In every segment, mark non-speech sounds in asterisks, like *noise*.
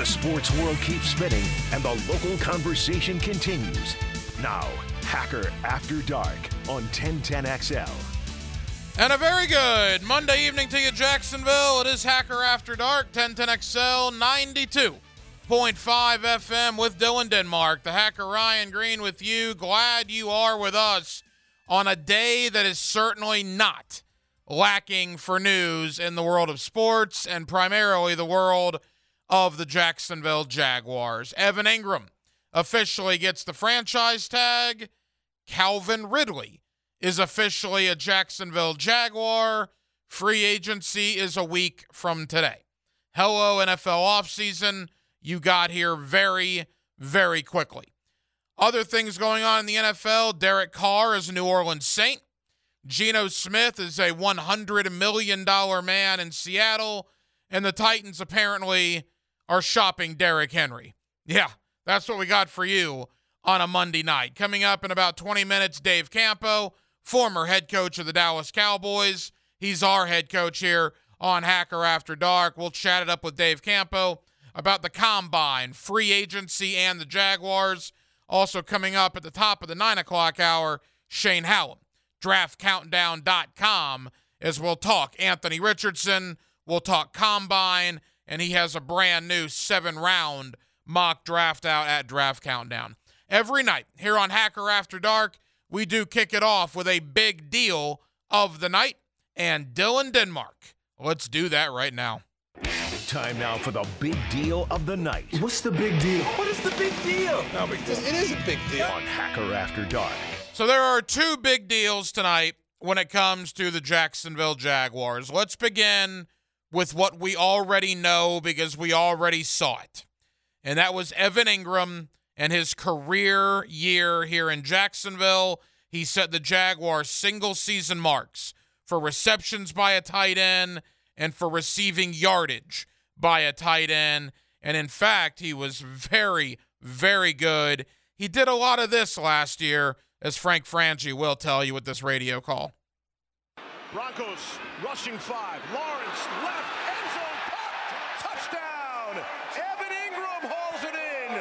The sports world keeps spinning and the local conversation continues. Now, Hacker After Dark on 1010XL. And a very good Monday evening to you, Jacksonville. It is Hacker After Dark, 1010XL 92.5 FM with Dylan Denmark. The Hacker Ryan Green with you. Glad you are with us on a day that is certainly not lacking for news in the world of sports and primarily the world of the Jacksonville Jaguars. Evan Engram officially gets the franchise tag. Calvin Ridley is officially a Jacksonville Jaguar. Free agency is a week from today. Hello, NFL offseason. You got here very, very quickly. Other things going on in the NFL Derek Carr is a New Orleans Saint. Geno Smith is a $100 million man in Seattle. And the Titans apparently are shopping Derrick Henry. Yeah, that's what we got for you on a Monday night. Coming up in about 20 minutes, Dave Campo, former head coach of the Dallas Cowboys. He's our head coach here on Hacker After Dark. We'll chat it up with Dave Campo about the combine, free agency, and the Jaguars. Also coming up at the top of the 9 o'clock hour, Shane Hallam, draftcountdown.com, as we'll talk Anthony Richardson, we'll talk combine, and he has a brand new seven round mock draft out at Draft Countdown. Every night here on Hacker After Dark, we do kick it off with a big deal of the night. And Dylan Denmark, let's do that right now. Time now for the big deal of the night What's the big deal? What is the big deal? No big deal. It is a big deal. on Hacker After Dark. So there are two big deals tonight when it comes to the Jacksonville Jaguars. Let's begin with what we already know because we already saw it. And that was Evan Engram and his career year here in Jacksonville. He set the Jaguars single season marks for receptions by a tight end and for receiving yardage by a tight end. And in fact, he was very, very good. He did a lot of this last year, as Frank Frangie will tell you with this radio call. Broncos rushing five. Lawrence left end zone pop touchdown. Evan Engram hauls it in,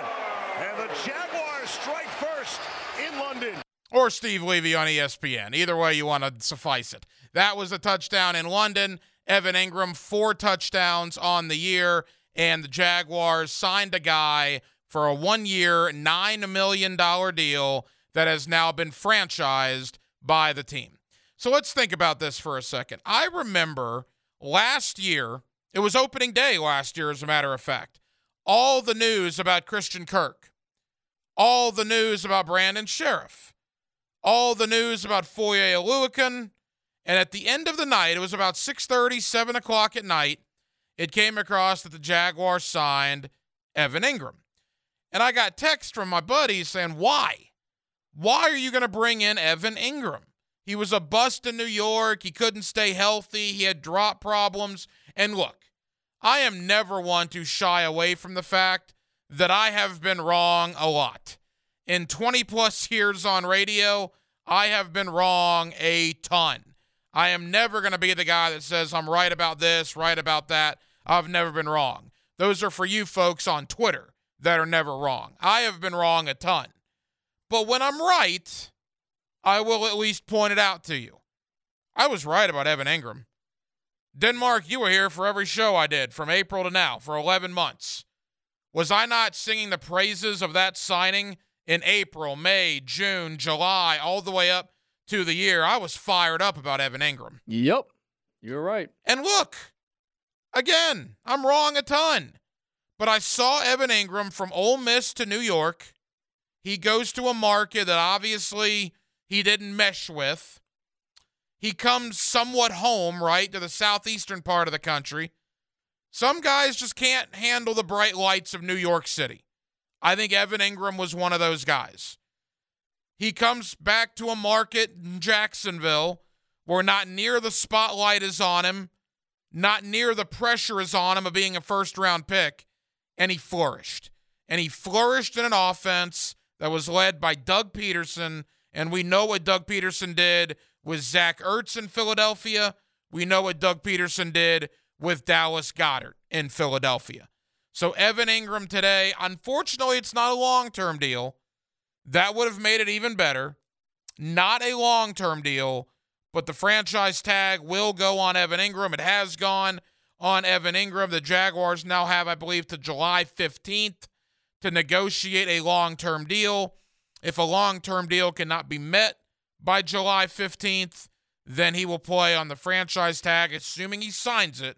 and the Jaguars strike first in London. or Steve Levy on ESPN. Either way you want to suffice it. That was a touchdown in London. Evan Engram, four touchdowns on the year, and the Jaguars signed a guy for a one year, $9 million deal that has now been franchised by the team. So let's think about this for a second. I remember last year, it was opening day last year, as a matter of fact, all the news about Christian Kirk, all the news about Brandon Scherff all the news about Foye Oluokun. And at the end of the night, it was about 6.30, 7 o'clock at night, it came across that the Jaguars signed Evan Engram. And I got text from my buddies saying, why? Why are you going to bring in Evan Engram? He was a bust in New York. He couldn't stay healthy. He had drop problems. And look, I am never one to shy away from the fact that I have been wrong a lot in 20 plus years on radio, I have been wrong a ton. I am never going to be the guy that says I'm right about this, right about that. I've never been wrong. Those are for you folks on Twitter that are never wrong. I have been wrong a ton. But when I'm right, I will at least point it out to you. I was right about Evan Engram. Denmark, you were here for every show I did from April to now for 11 months. Was I not singing the praises of that signing in April, May, June, July, all the way up to the year? I was fired up about Evan Engram. Yep. You're right. And look, again, I'm wrong a ton. But I saw Evan Engram from Ole Miss to New York. He goes to a market that obviously he didn't mesh with. He comes somewhat home, right, to the southeastern part of the country. Some guys just can't handle the bright lights of New York City. I think Evan Engram was one of those guys. He comes back to a market in Jacksonville where not near the spotlight is on him, not near the pressure is on him of being a first round pick, and he flourished. And he flourished in an offense that was led by Doug Pederson. And we know what Doug Pederson did with Zach Ertz in Philadelphia. We know what Doug Pederson did with Dallas Goedert in Philadelphia. So Evan Engram today, unfortunately, it's not a long term deal. That would have made it even better. Not a long term deal, but the franchise tag will go on Evan Engram. It has gone on Evan Engram. The Jaguars now have, I believe, to July 15th to negotiate a long term deal. If a long term deal cannot be met by July 15th, then he will play on the franchise tag, assuming he signs it,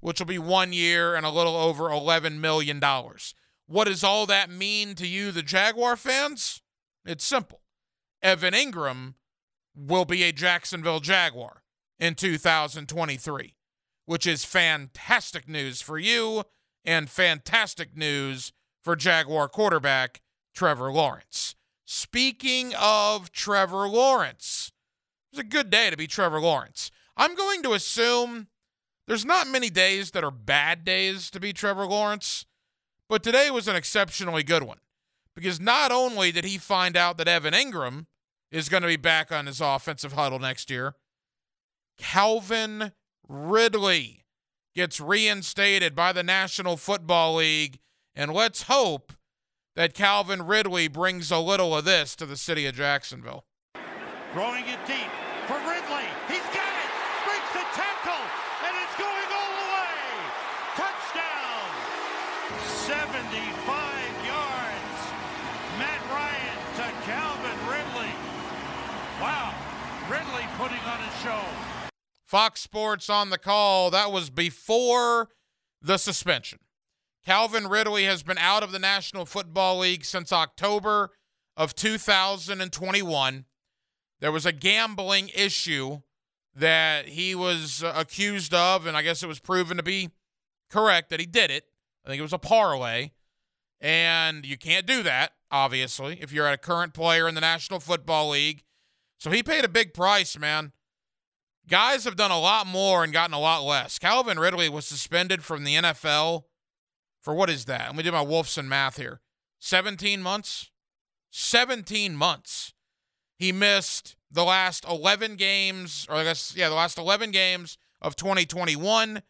which will be one year and a little over $11 million. What does all that mean to you, the Jaguar fans? It's simple. Evan Engram will be a Jacksonville Jaguar in 2023, which is fantastic news for you and fantastic news for Jaguar quarterback Trevor Lawrence. Speaking of Trevor Lawrence, it's a good day to be Trevor Lawrence. I'm going to assume there's not many days that are bad days to be Trevor Lawrence, but today was an exceptionally good one because not only did he find out that Evan Engram is going to be back on his offensive huddle next year, Calvin Ridley gets reinstated by the National Football League, and let's hope that Calvin Ridley brings a little of this to the city of Jacksonville. Throwing it deep Fox Sports on the call. That was before the suspension. Calvin Ridley has been out of the National Football League since October of 2021. There was a gambling issue that he was uh, accused of, and I guess it was proven to be correct that he did it. I think it was a parlay. And you can't do that, obviously, if you're a current player in the National Football League. So he paid a big price, man. Guys have done a lot more and gotten a lot less. Calvin Ridley was suspended from the NFL for what is that? Let me do my Wolfson math here. 17 months? 17 months. He missed the last 11 games, or I guess, yeah, the last 11 games of 2021,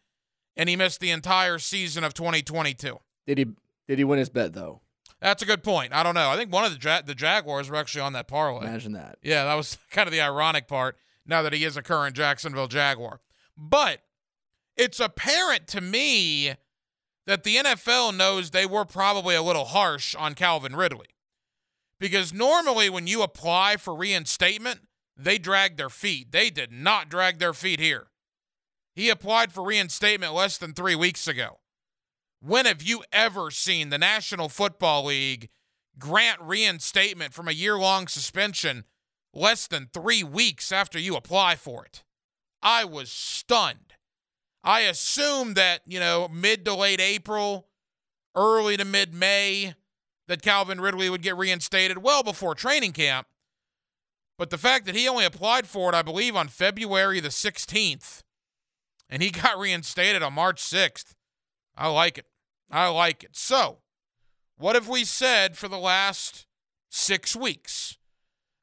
and he missed the entire season of 2022. Did he did he win his bet though? That's a good point. I don't know. I think one of the ja- the Jaguars were actually on that parlay. Imagine that. Yeah, that was *laughs* kind of the ironic part now that he is a current Jacksonville Jaguar. But it's apparent to me that the NFL knows they were probably a little harsh on Calvin Ridley. Because normally when you apply for reinstatement, they drag their feet. They did not drag their feet here. He applied for reinstatement less than three weeks ago. When have you ever seen the National Football League grant reinstatement from a year long suspension less than three weeks after you apply for it? I was stunned. I assumed that, you know, mid to late April, early to mid May, that Calvin Ridley would get reinstated well before training camp. But the fact that he only applied for it, I believe, on February the 16th, and he *laughs* got reinstated on March 6th, I like it. I like it. So, what have we said for the last six weeks?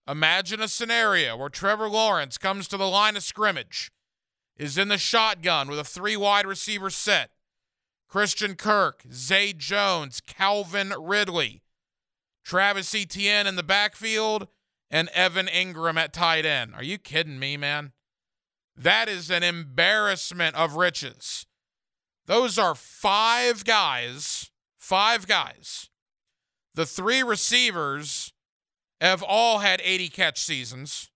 Imagine a scenario where Trevor Lawrence comes to the line of scrimmage, is in the shotgun with a three wide receiver set. Christian Kirk, Zay Jones, Calvin Ridley, Travis Etienne in the backfield, and Evan Engram at tight end. Are you kidding me, man? That is an embarrassment of riches. Those are five guys, five guys. The three receivers have all had 80 catch seasons.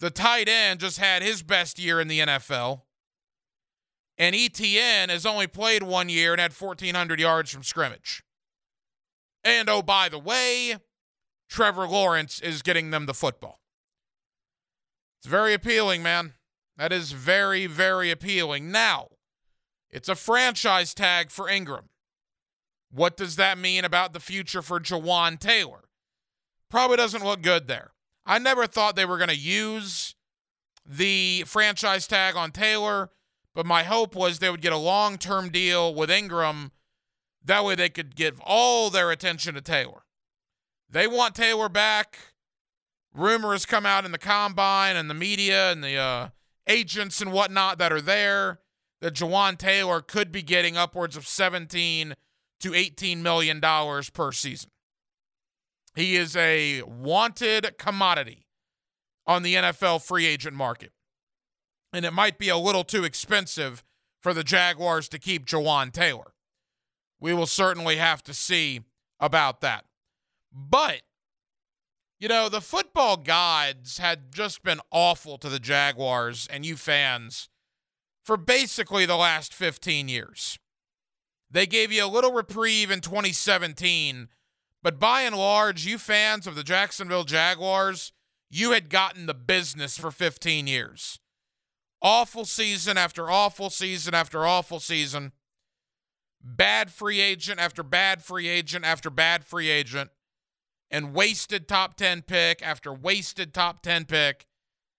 The tight end just had his best year in the NFL. And Etienne has only played one year and had 1,400 yards from scrimmage. And oh, by the way, Trevor Lawrence is getting them the football. It's very appealing, man. That is very, very appealing. Now, it's a franchise tag for Engram. What does that mean about the future for Jawaan Taylor? Probably doesn't look good there. I never thought they were going to use the franchise tag on Taylor, but my hope was they would get a long term deal with Engram. That way they could give all their attention to Taylor. They want Taylor back. Rumors come out in the combine and the media and the uh, agents and whatnot that are there that Jawaan Taylor could be getting upwards of 17 to 18 million dollars per season. He is a wanted commodity on the NFL free agent market. And it might be a little too expensive for the Jaguars to keep Jawaan Taylor. We will certainly have to see about that. But, you know, the football gods had just been awful to the Jaguars and you fans for basically the last 15 years. They gave you a little reprieve in 2017, but by and large, you fans of the Jacksonville Jaguars, you had gotten the business for 15 years. Awful season after awful season after awful season. Bad free agent after bad free agent after bad free agent. And wasted top 10 pick after wasted top 10 pick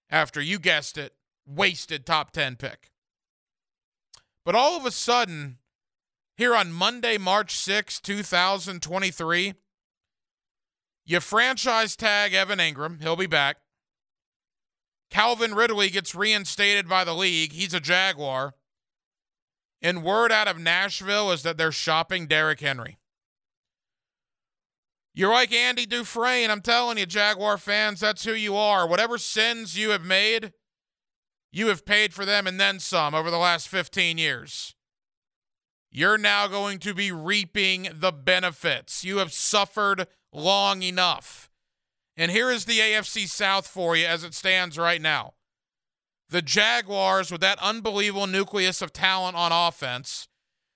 after, you guessed it, wasted top 10 pick. But all of a sudden, here on Monday, March 6, 2023, you franchise tag Evan Engram. He'll be back. Calvin Ridley gets reinstated by the league. He's a Jaguar. And word out of Nashville is that they're shopping Derrick Henry. You're like Andy Dufresne. I'm telling you, Jaguar fans, that's who you are. Whatever sins you have made, you have paid for them and then some over the last 15 years. You're now going to be reaping the benefits. You have suffered long enough. And here is the AFC South for you as it stands right now. The Jaguars, with that unbelievable nucleus of talent on offense,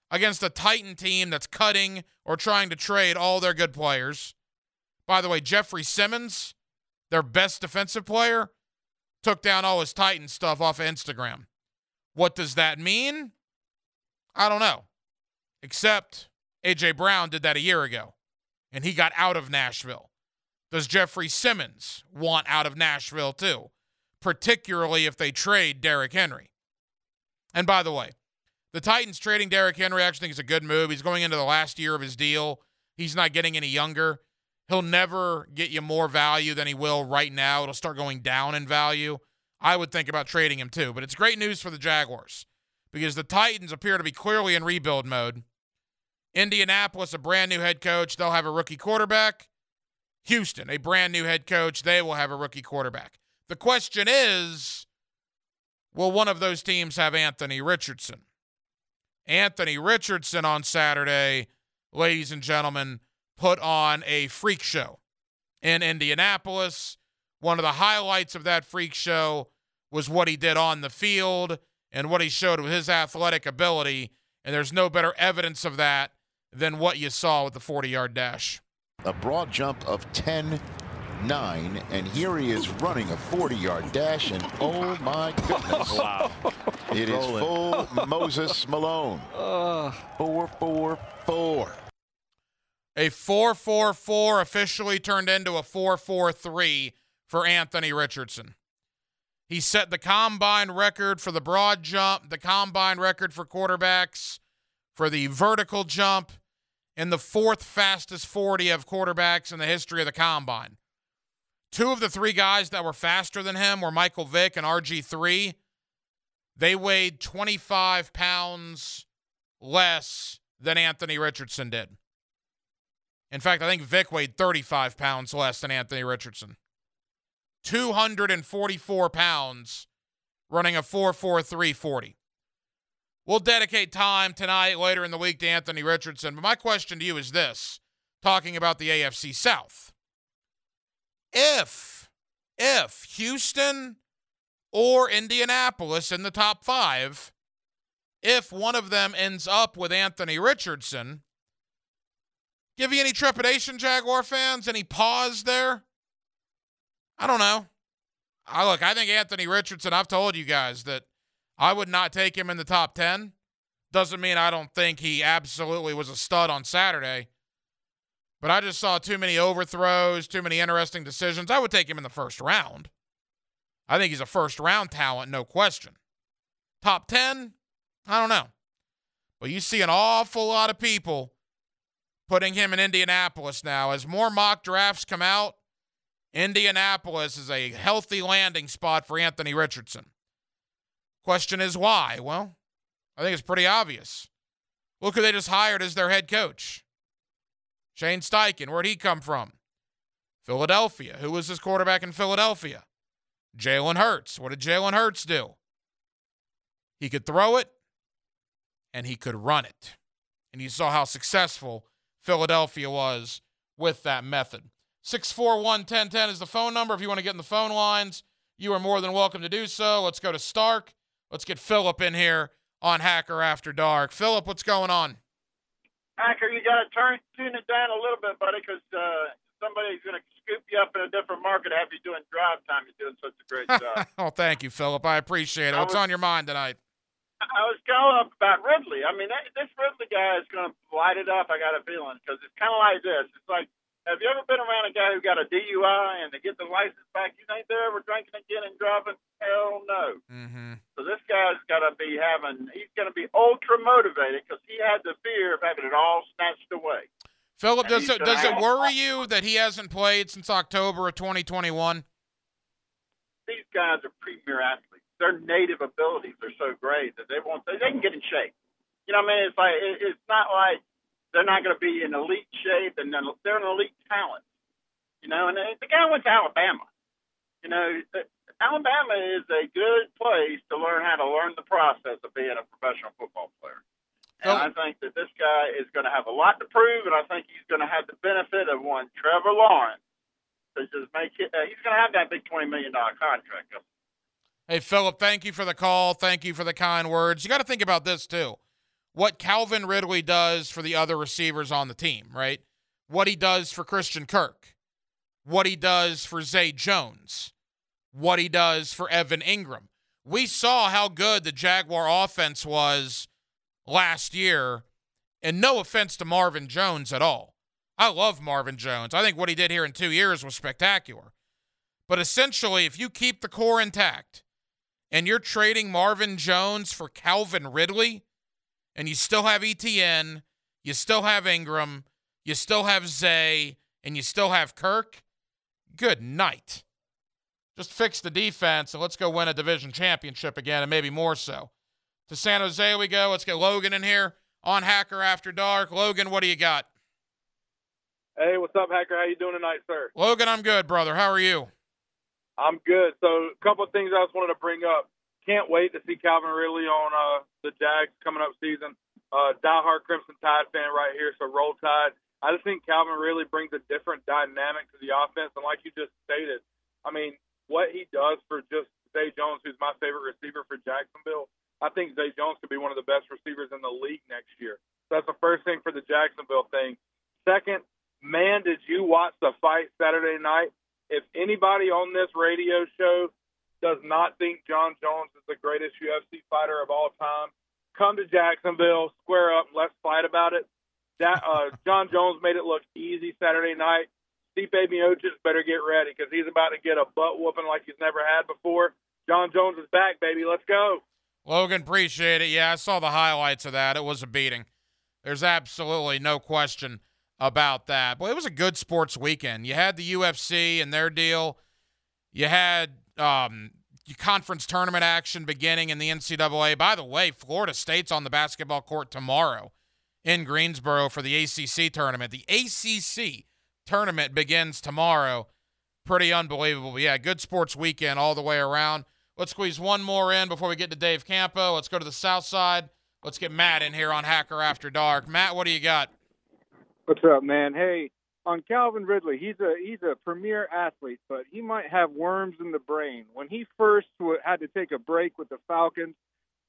against a Titan team that's cutting or trying to trade all their good players. By the way, Jeffrey Simmons, their best defensive player, took down all his Titan stuff off of Instagram. What does that mean? I don't know. Except A.J. Brown did that a year ago, and he got out of Nashville. Does Jeffrey Simmons want out of Nashville too? Particularly if they trade Derrick Henry. And by the way, the Titans trading Derrick Henry I actually think is a good move. He's going into the last year of his deal. He's not getting any younger. He'll never get you more value than he will right now. It'll start going down in value. I would think about trading him too. But it's great news for the Jaguars because the Titans appear to be clearly in rebuild mode. Indianapolis, a brand new head coach. They'll have a rookie quarterback. Houston, a brand new head coach, they will have a rookie quarterback. The question is will one of those teams have Anthony Richardson? Anthony Richardson on Saturday, ladies and gentlemen, put on a freak show in Indianapolis. One of the highlights of that freak show was what he did on the field and what he showed with his athletic ability. And there's no better evidence of that than what you saw with the 40 yard dash. A broad jump of 10 9 and here he is running a 40 yard dash and oh my goodness. *laughs* Wow. It is full *laughs* moses malone. Uh, 444 a 444 officially turned into a 443 for anthony richardson. He set the combine record for the broad jump the combine record for quarterbacks for the vertical jump in the fourth fastest 40 of quarterbacks in the history of the combine. Two of the three guys that were faster than him were Michael Vick and RG3. They weighed 25 pounds less than Anthony Richardson did. In fact, I think Vick weighed 35 pounds less than Anthony Richardson. 244 pounds running a 4.43 40. We'll dedicate time tonight, later in the week, to Anthony Richardson. But my question to you is this talking about the AFC South. If, if Houston or Indianapolis in the top five, if one of them ends up with Anthony Richardson, give you any trepidation, Jaguar fans? Any pause there? I don't know. I look, I think Anthony Richardson, I've told you guys that I would not take him in the top 10. Doesn't mean I don't think he absolutely was a stud on Saturday. But I just saw too many overthrows, too many interesting decisions. I would take him in the first round. I think he's a first round talent, no question. Top 10? I don't know. But you see an awful lot of people putting him in Indianapolis now. As more mock drafts come out, Indianapolis is a healthy landing spot for Anthony Richardson. Question is why? Well, I think it's pretty obvious. Look who they just hired as their head coach. Shane Steichen. Where'd he come from? Philadelphia. Who was his quarterback in Philadelphia? Jalen Hurts. What did Jalen Hurts do? He could throw it and he could run it. And you saw how successful Philadelphia was with that method. 641 1010 is the phone number. If you want to get in the phone lines, you are more than welcome to do so. Let's go to Starke. Let's get Philip in here on Hacker After Dark. Philip, what's going on? Hacker, you got to turn tune it down a little bit, buddy, because uh, somebody's going to scoop you up in a different market Have you're doing drive time. You're doing such a great *laughs* job. oh, thank you, Philip. I appreciate it. What's was, on your mind tonight? I was calling up about Ridley. I mean, that, this Ridley guy is going to light it up. I got a feeling because it's kind of like this. It's like have you ever been around a guy who got a DUI and they get the license back? You think they're ever drinking again and driving? Hell no. Mm-hmm. So this guy's got to be having, he's going to be ultra motivated because he had the fear of having it all snatched away. Philip, does it, does it worry you that he hasn't played since October of 2021? These guys are premier athletes. Their native abilities are so great that they won't, they, they can get in shape. You know what I mean? It's like, it, it's not like, they're not going to be in elite shape, and they're an elite talent. You know, and the guy went to Alabama. You know, Alabama is a good place to learn how to learn the process of being a professional football player. And oh. I think that this guy is going to have a lot to prove, and I think he's going to have the benefit of one Trevor Lawrence to just make it. Uh, he's going to have that big twenty million dollar contract. Hey, Philip, thank you for the call. Thank you for the kind words. You got to think about this too what Calvin Ridley does for the other receivers on the team, right? What he does for Christian Kirk, what he does for Zay Jones, what he does for Evan Engram. We saw how good the Jaguar offense was last year, and no offense to Marvin Jones at all. I love Marvin Jones. I think what he did here in two years was spectacular. But essentially, if you keep the core intact and you're trading Marvin Jones for Calvin Ridley, and you still have Etienne, you still have Engram, you still have Zay, and you still have Kirk, good night. Just fix the defense and let's go win a division championship again, and maybe more so. To San Jose we go. Let's get Logan in here on Hacker After Dark. Logan, what do you got? Hey, what's up, Hacker? How you doing tonight, sir? Logan, I'm good, brother. How are you? I'm good. So, a couple of things I just wanted to bring up can't wait to see Calvin Ridley on uh, the Jags coming up season. Uh, diehard Crimson Tide fan right here, so roll Tide. I just think Calvin really brings a different dynamic to the offense, and like you just stated, I mean, what he does for just Zay Jones, who's my favorite receiver for Jacksonville, I think Zay Jones could be one of the best receivers in the league next year. So that's the first thing for the Jacksonville thing. Second, man, did you watch the fight Saturday night? If anybody on this radio show does not think Jon Jones is the greatest UFC fighter of all time, come to Jacksonville, square up, let's fight about it. That uh, *laughs* Jon Jones made it look easy Saturday night. Stipe Miocic better get ready because he's about to get a butt whooping like he's never had before. Jon Jones is back, baby. Let's go. Logan, appreciate it. Yeah, I saw the highlights of that. It was a beating. There's absolutely no question about that. But it was a good sports weekend. You had the UFC and their deal. You had um, conference tournament action beginning in the NCAA. By the way, Florida State's on the basketball court tomorrow in Greensboro for the ACC tournament. The ACC tournament begins tomorrow. Pretty unbelievable. But yeah, good sports weekend all the way around. Let's squeeze one more in before we get to Dave Campo. Let's go to the south side. Let's get Matt in here on Hacker After Dark. Matt, what do you got? What's up, man? Hey, on Calvin Ridley, he's a he's a premier athlete, but he might have worms in the brain. When he first had to take a break with the Falcons,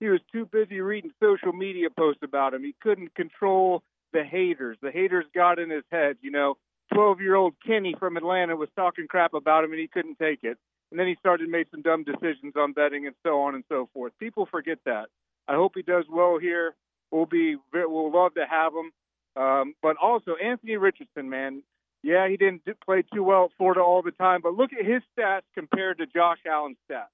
he was too busy reading social media posts about him. He couldn't control the haters. The haters got in his head. You know, 12-year-old Kenny from Atlanta was talking crap about him, and he couldn't take it. And then he started make some dumb decisions on betting and so on and so forth. People forget that. I hope he does well here. We'll be we'll love to have him. Um, but also Anthony Richardson, man. Yeah, he didn't play too well at Florida all the time, but look at his stats compared to Josh Allen's stats.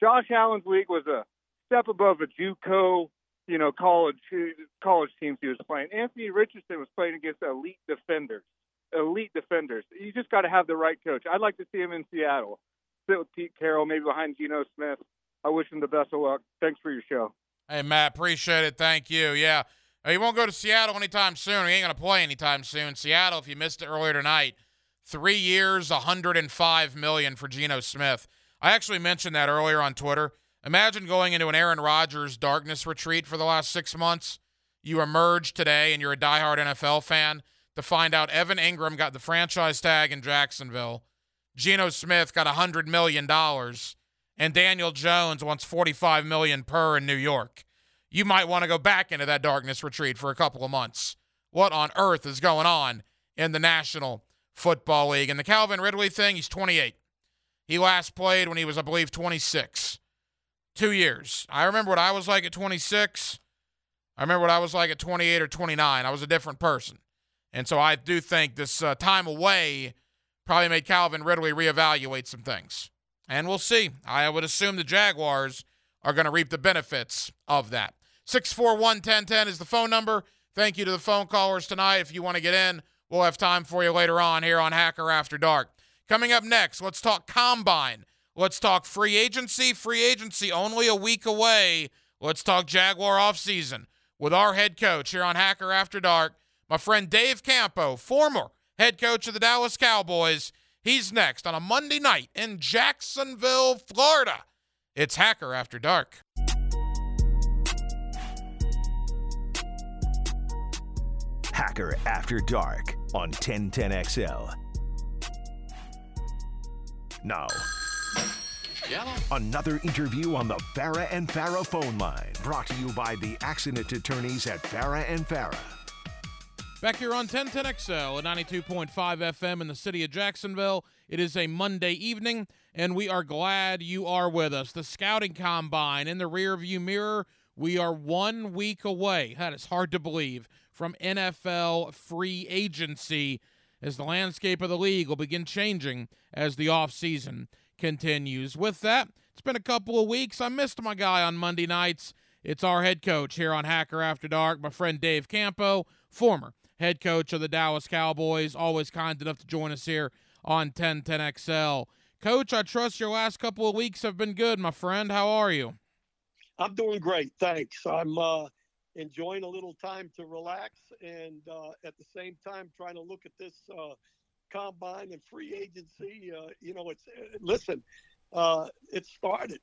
Josh Allen's league was a step above a JUCO, you know, college college teams he was playing. Anthony Richardson was playing against elite defenders, elite defenders. You just got to have the right coach. I'd like to see him in Seattle, sit with Pete Carroll, maybe behind Geno Smith. I wish him the best of luck. Thanks for your show. Hey, Matt, appreciate it. Thank you. Yeah. He won't go to Seattle anytime soon. He ain't going to play anytime soon. Seattle, if you missed it earlier tonight, three years, 105 million for Geno Smith. I actually mentioned that earlier on Twitter. Imagine going into an Aaron Rodgers darkness retreat for the last six months. You emerge today and you're a diehard NFL fan to find out Evan Engram got the franchise tag in Jacksonville. Geno Smith got $100 million and Daniel Jones wants 45 million per in New York. You might want to go back into that darkness retreat for a couple of months. What on earth is going on in the National Football League? And the Calvin Ridley thing, he's 28. He last played when he was, I believe, 26 two years. I remember what I was like at 26. I remember what I was like at 28 or 29. I was a different person. And so I do think this uh, time away probably made Calvin Ridley reevaluate some things. And we'll see. I would assume the Jaguars are going to reap the benefits of that. 641 1010 is the phone number. Thank you to the phone callers tonight. If you want to get in, we'll have time for you later on here on Hacker After Dark. Coming up next, let's talk combine. Let's talk free agency. Free agency only a week away. Let's talk Jaguar offseason with our head coach here on Hacker After Dark, my friend Dave Campo, former head coach of the Dallas Cowboys. He's next on a Monday night in Jacksonville, Florida. It's Hacker After Dark. Hacker After Dark on 1010XL. Now, Another interview on the Farah and Farah phone line, brought to you by the accident attorneys at Farah and Farah. Back here on 1010XL at 92.5 FM in the city of Jacksonville. It is a Monday evening, and we are glad you are with us. The scouting combine in the rearview mirror. We are one week away. That is hard to believe from NFL free agency as the landscape of the league will begin changing as the offseason continues. With that, it's been a couple of weeks. I missed my guy on Monday nights. It's our head coach here on Hacker After Dark, my friend Dave Campo, former head coach of the Dallas Cowboys, always kind enough to join us here on 1010XL. Coach, I trust your last couple of weeks have been good, my friend. How are you? I'm doing great, thanks. I'm uh, enjoying a little time to relax and uh, at the same time trying to look at this uh, combine and free agency. Uh, you know, it's uh, listen, uh, it started.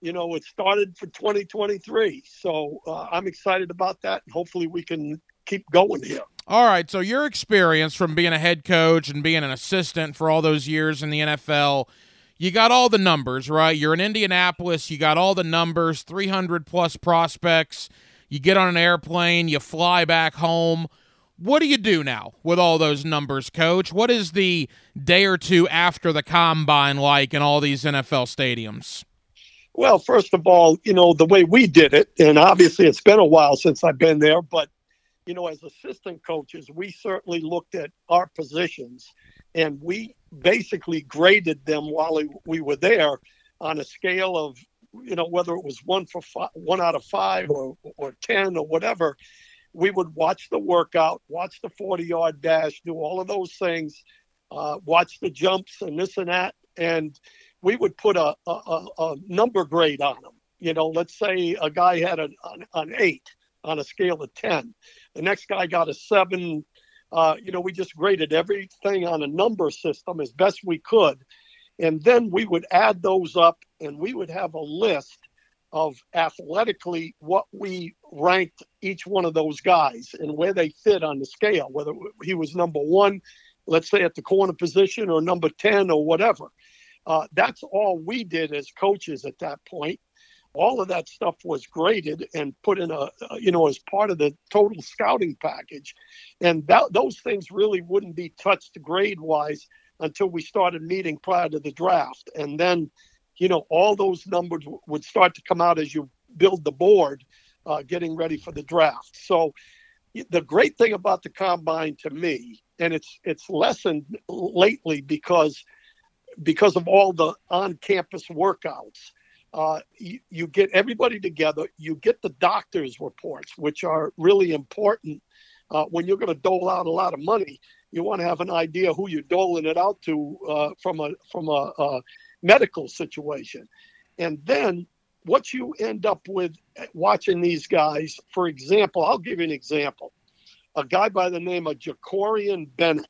You know, it started for 2023. So uh, I'm excited about that, and hopefully we can keep going here. All right. So your experience from being a head coach and being an assistant for all those years in the NFL. You got all the numbers, right? You're in Indianapolis. You got all the numbers, 300 plus prospects. You get on an airplane, you fly back home what do you do now with all those numbers, coach? What is the day or two after the combine like in all these NFL stadiums? Well, first of all, you know, the way we did it, and obviously it's been a while since I've been there, but, you know, as assistant coaches, we certainly looked at our positions and we basically graded them while we were there on a scale of, you know, whether it was one for five, one out of five or, or 10 or whatever we would watch the workout, watch the 40 yard dash, do all of those things, uh, watch the jumps and this and that. And we would put a, a, a number grade on them. You know, let's say a guy had an, an, an eight on a scale of 10. The next guy got a seven. Uh, you know, we just graded everything on a number system as best we could. And then we would add those up and we would have a list of athletically what we ranked each one of those guys and where they fit on the scale, whether he was number one, let's say at the corner position, or number 10 or whatever. Uh, that's all we did as coaches at that point. All of that stuff was graded and put in a, you know, as part of the total scouting package. And that, those things really wouldn't be touched grade wise until we started meeting prior to the draft. And then you know, all those numbers w- would start to come out as you build the board, uh, getting ready for the draft. So, the great thing about the combine to me, and it's it's lessened lately because because of all the on-campus workouts. Uh, you, you, get everybody together. You get the doctors' reports, which are really important uh, when you're going to dole out a lot of money. You want to have an idea who you're doling it out to uh, from a from a, a medical situation. And then what you end up with watching these guys, for example, I'll give you an example. A guy by the name of Jakorian Bennett.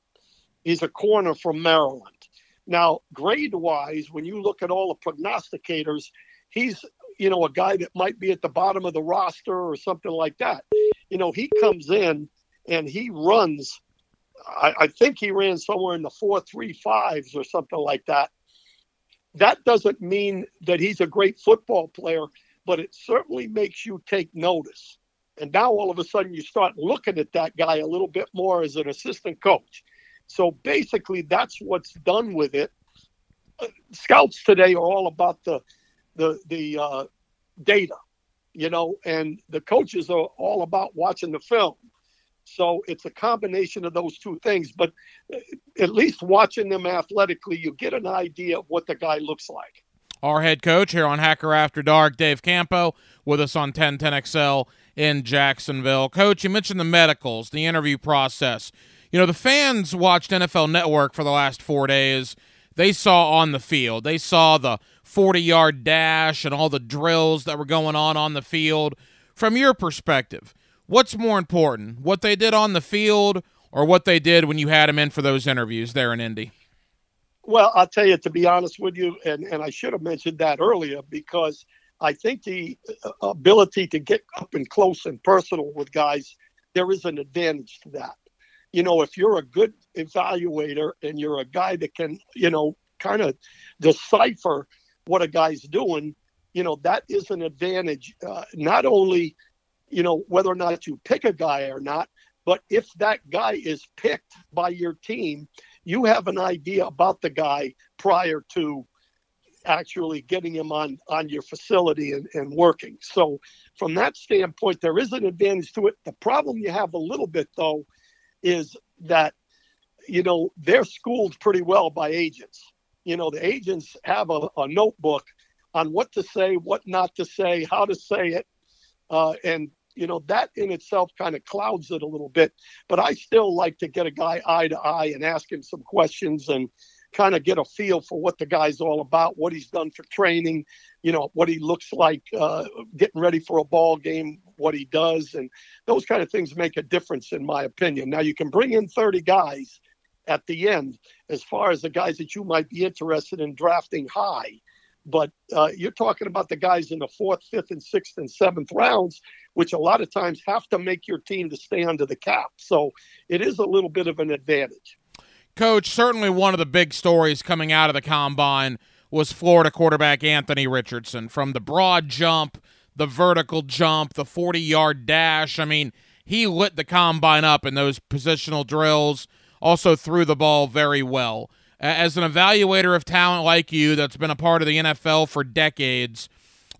He's a corner from Maryland. Now, grade wise, when you look at all the prognosticators, he's you know a guy that might be at the bottom of the roster or something like that. You know, he comes in and he runs. I, I think he ran somewhere in the four three fives or something like that. That doesn't mean that he's a great football player, but it certainly makes you take notice. And now all of a sudden you start looking at that guy a little bit more as an assistant coach. So basically, that's what's done with it. Uh, scouts today are all about the the the uh, data, you know, and the coaches are all about watching the film. So it's a combination of those two things. But uh, at least watching them athletically, you get an idea of what the guy looks like. Our head coach here on Hacker After Dark, Dave Campo, with us on 1010XL in Jacksonville. Coach, you mentioned the medicals, the interview process. You know, the fans watched NFL Network for the last four days. They saw on the field, they saw the 40 yard dash and all the drills that were going on on the field. From your perspective, what's more important, what they did on the field or what they did when you had them in for those interviews there in Indy? Well, I'll tell you, to be honest with you, and, and I should have mentioned that earlier because I think the uh, ability to get up and close and personal with guys, there is an advantage to that. You know, if you're a good evaluator and you're a guy that can, you know, kind of decipher what a guy's doing, you know, that is an advantage. Uh, not only, you know, whether or not you pick a guy or not, but if that guy is picked by your team, you have an idea about the guy prior to actually getting him on on your facility and, and working. So from that standpoint, there is an advantage to it. The problem you have a little bit though is that you know they're schooled pretty well by agents you know, the agents have a, a notebook on what to say, what not to say, how to say it. Uh, and, you know, that in itself kind of clouds it a little bit. But I still like to get a guy eye to eye and ask him some questions and kind of get a feel for what the guy's all about, what he's done for training, you know, what he looks like uh, getting ready for a ball game, what he does. And those kind of things make a difference, in my opinion. Now, you can bring in 30 guys at the end as far as the guys that you might be interested in drafting high. But uh, you're talking about the guys in the fourth, fifth, and sixth and seventh rounds, which a lot of times have to make your team to stay under the cap. So it is a little bit of an advantage. Coach, certainly one of the big stories coming out of the combine was Florida quarterback Anthony Richardson. From the broad jump, the vertical jump, the 40 yard dash. I mean, he lit the combine up in those positional drills also threw the ball very well. As an evaluator of talent like you that's been a part of the NFL for decades,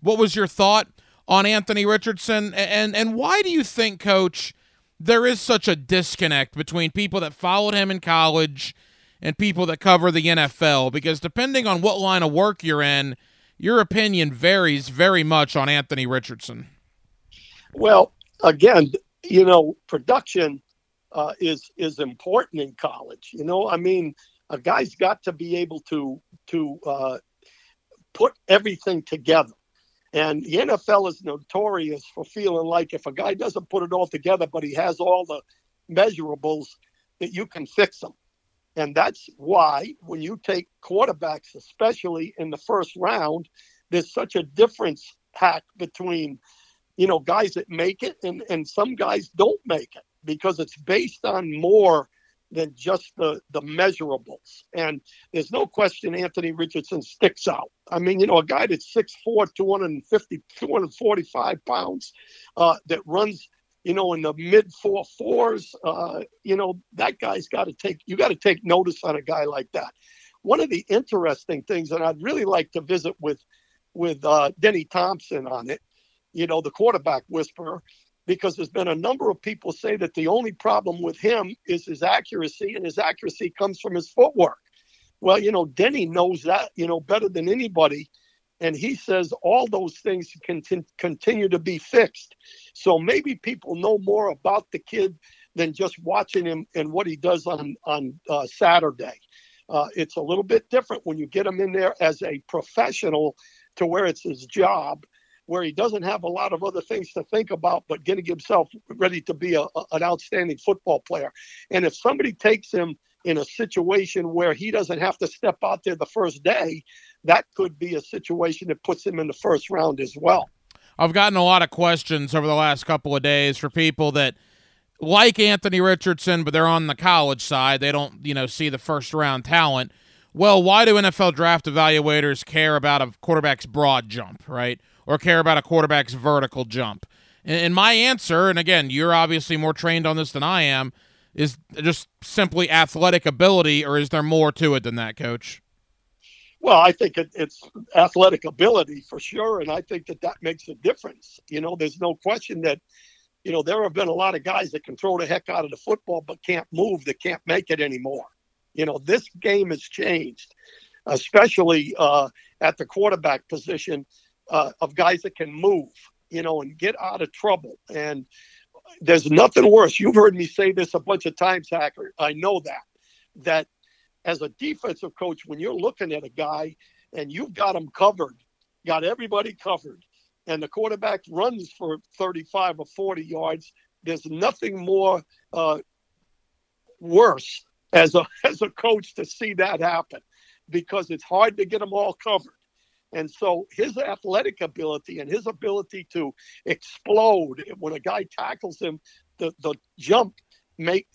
what was your thought on Anthony Richardson and and why do you think coach there is such a disconnect between people that followed him in college and people that cover the NFL because depending on what line of work you're in, your opinion varies very much on Anthony Richardson. Well, again, you know, production uh, is is important in college. You know, I mean, a guy's got to be able to to uh, put everything together. And the NFL is notorious for feeling like if a guy doesn't put it all together, but he has all the measurables, that you can fix them. And that's why when you take quarterbacks, especially in the first round, there's such a difference hack between, you know, guys that make it and, and some guys don't make it because it's based on more than just the the measurables. And there's no question Anthony Richardson sticks out. I mean, you know, a guy that's 6'4", 250, 245 pounds, uh, that runs, you know, in the mid four fours, uh, you know, that guy's got to take, you got to take notice on a guy like that. One of the interesting things, and I'd really like to visit with, with uh, Denny Thompson on it, you know, the quarterback whisperer, because there's been a number of people say that the only problem with him is his accuracy, and his accuracy comes from his footwork. Well, you know, Denny knows that, you know, better than anybody. And he says all those things can t- continue to be fixed. So maybe people know more about the kid than just watching him and what he does on, on uh, Saturday. Uh, it's a little bit different when you get him in there as a professional to where it's his job where he doesn't have a lot of other things to think about, but getting himself ready to be a, a, an outstanding football player. And if somebody takes him in a situation where he doesn't have to step out there the first day, that could be a situation that puts him in the first round as well. I've gotten a lot of questions over the last couple of days for people that like Anthony Richardson, but they're on the college side. They don't, you know, see the first round talent. Well, why do NFL draft evaluators care about a quarterback's broad jump, right? Or care about a quarterback's vertical jump? And my answer, and again, you're obviously more trained on this than I am, is just simply athletic ability, or is there more to it than that, coach? Well, I think it, it's athletic ability for sure, and I think that that makes a difference. You know, there's no question that, you know, there have been a lot of guys that can throw the heck out of the football but can't move, that can't make it anymore. You know, this game has changed, especially uh, at the quarterback position uh, of guys that can move, you know, and get out of trouble. And there's nothing worse. You've heard me say this a bunch of times, Hacker. I know that. That as a defensive coach, when you're looking at a guy and you've got him covered, got everybody covered, and the quarterback runs for 35 or 40 yards, there's nothing more uh, worse as a *laughs* as a coach to see that happen because it's hard to get them all covered. And so his athletic ability and his ability to explode when a guy tackles him, the, the jump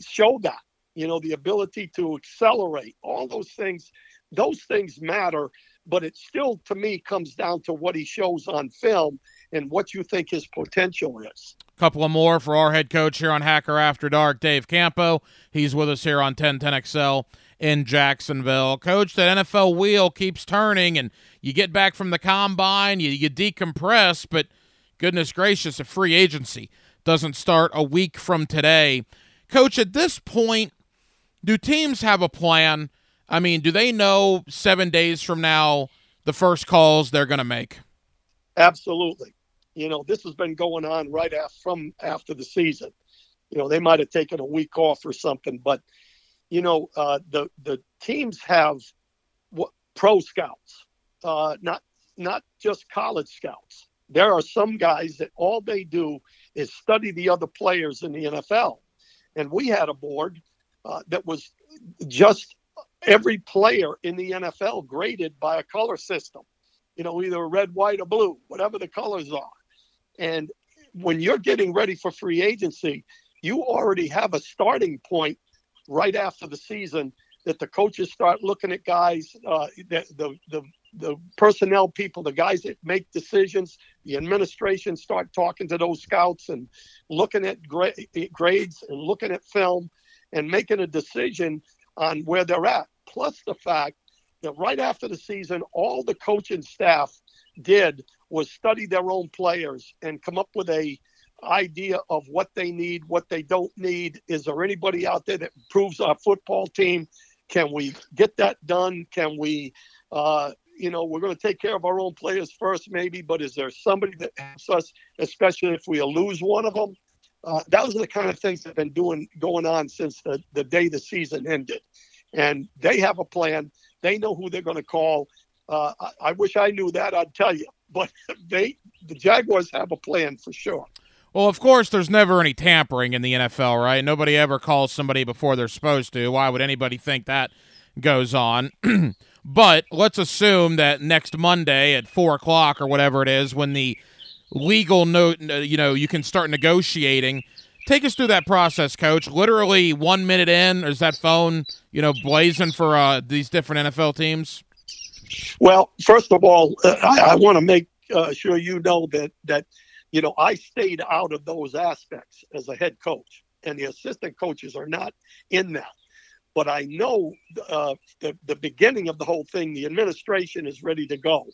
show that you know, the ability to accelerate, all those things, those things matter. But it still, to me, comes down to what he shows on film and what you think his potential is. Couple of more for our head coach here on Hacker After Dark, Dave Campo. He's with us here on 1010XL in Jacksonville. Coach, that NFL wheel keeps turning, and you get back from the combine, you, you decompress, but goodness gracious, a free agency doesn't start a week from today. Coach, at this point, do teams have a plan? I mean, do they know seven days from now the first calls they're going to make? Absolutely. You know, this has been going on right from after the season. You know, they might have taken a week off or something, but you know, uh, the the teams have pro scouts, uh, not not just college scouts. There are some guys that all they do is study the other players in the NFL, and we had a board uh, that was just every player in the NFL graded by a color system, you know, either red, white, or blue, whatever the colors are. And when you're getting ready for free agency, you already have a starting point right after the season that the coaches start looking at guys, uh, the, the, the, the personnel people, the guys that make decisions, the administration start talking to those scouts and looking at gra- grades and looking at film and making a decision on where they're at. Plus the fact that right after the season, all the coaching staff did was study their own players and come up with a idea of what they need, what they don't need. Is there anybody out there that improves our football team? Can we get that done? Can we, uh, you know, we're going to take care of our own players first, maybe, but is there somebody that helps us, especially if we lose one of them? Uh, those are the kind of things that have been doing going on since the, the day the season ended. And they have a plan. They know who they're going to call. Uh, I, I wish I knew that. I'd tell you, but *laughs* they the Jaguars have a plan for sure. Well, of course, there's never any tampering in the NFL, right? Nobody ever calls somebody before they're supposed to. Why would anybody think that goes on? *clears throat* but let's assume that next Monday at four o'clock or whatever it is, when the legal note, you know, you can start negotiating. Take us through that process, Coach. Literally one minute in, is that phone, you know, blazing for uh, these different NFL teams? Well, first of all, uh, I, I want to make uh, sure you know that that you know I stayed out of those aspects as a head coach, and the assistant coaches are not in that. But I know uh, the the beginning of the whole thing. The administration is ready to go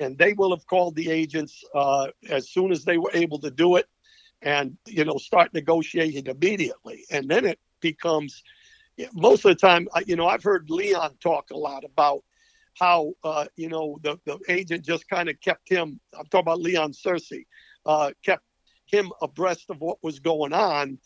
and they will have called the agents uh, as soon as they were able to do it and you know start negotiating immediately and then it becomes most of the time you know i've heard leon talk a lot about how uh, you know the, the agent just kind of kept him i'm talking about leon searcy uh, kept him abreast of what was going on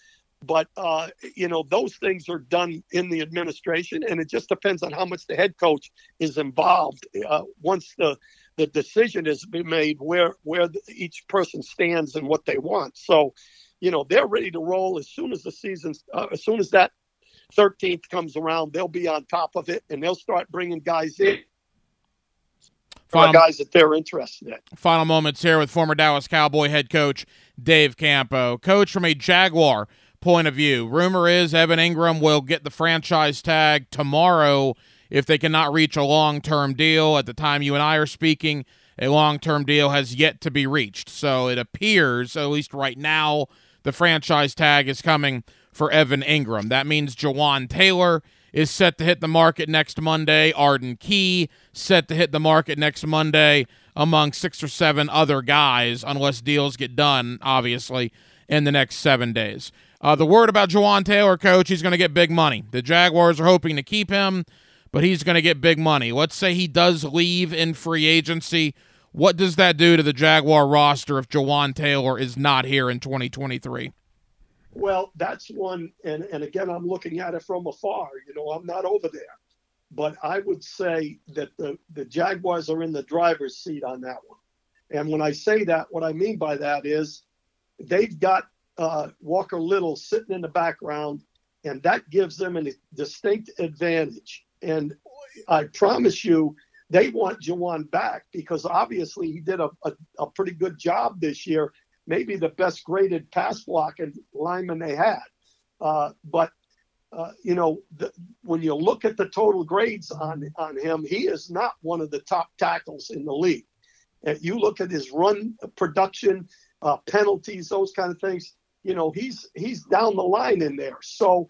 but uh, you know those things are done in the administration and it just depends on how much the head coach is involved uh, once the the decision been made where where each person stands and what they want. So, you know, they're ready to roll as soon as the season, uh, as soon as that 13th comes around, they'll be on top of it and they'll start bringing guys in. Final, guys that they're interested in. Final moments here with former Dallas Cowboy head coach Dave Campo. Coach, from a Jaguar point of view, rumor is Evan Engram will get the franchise tag tomorrow if they cannot reach a long term deal. At the time you and I are speaking, a long term deal has yet to be reached. So it appears, at least right now, the franchise tag is coming for Evan Engram. That means Jawaan Taylor is set to hit the market next Monday. Arden Key set to hit the market next Monday, among six or seven other guys, unless deals get done, obviously, in the next seven days. Uh, the word about Jawaan Taylor, coach, he's going to get big money. The Jaguars are hoping to keep him, but he's going to get big money. Let's say he does leave in free agency. What does that do to the Jaguar roster if Jawaan Taylor is not here in 2023? Well, that's one, and, and again, I'm looking at it from afar. You know, I'm not over there. But I would say that the, the Jaguars are in the driver's seat on that one. And when I say that, what I mean by that is they've got uh, Walker Little sitting in the background, and that gives them a distinct advantage. And I promise you, they want Jawaan back because obviously he did a, a, a pretty good job this year maybe the best graded pass blocking lineman they had. Uh, but uh, you know, the, when you look at the total grades on on him, he is not one of the top tackles in the league. If you look at his run production, uh, penalties, those kind of things, you know, he's he's down the line in there. So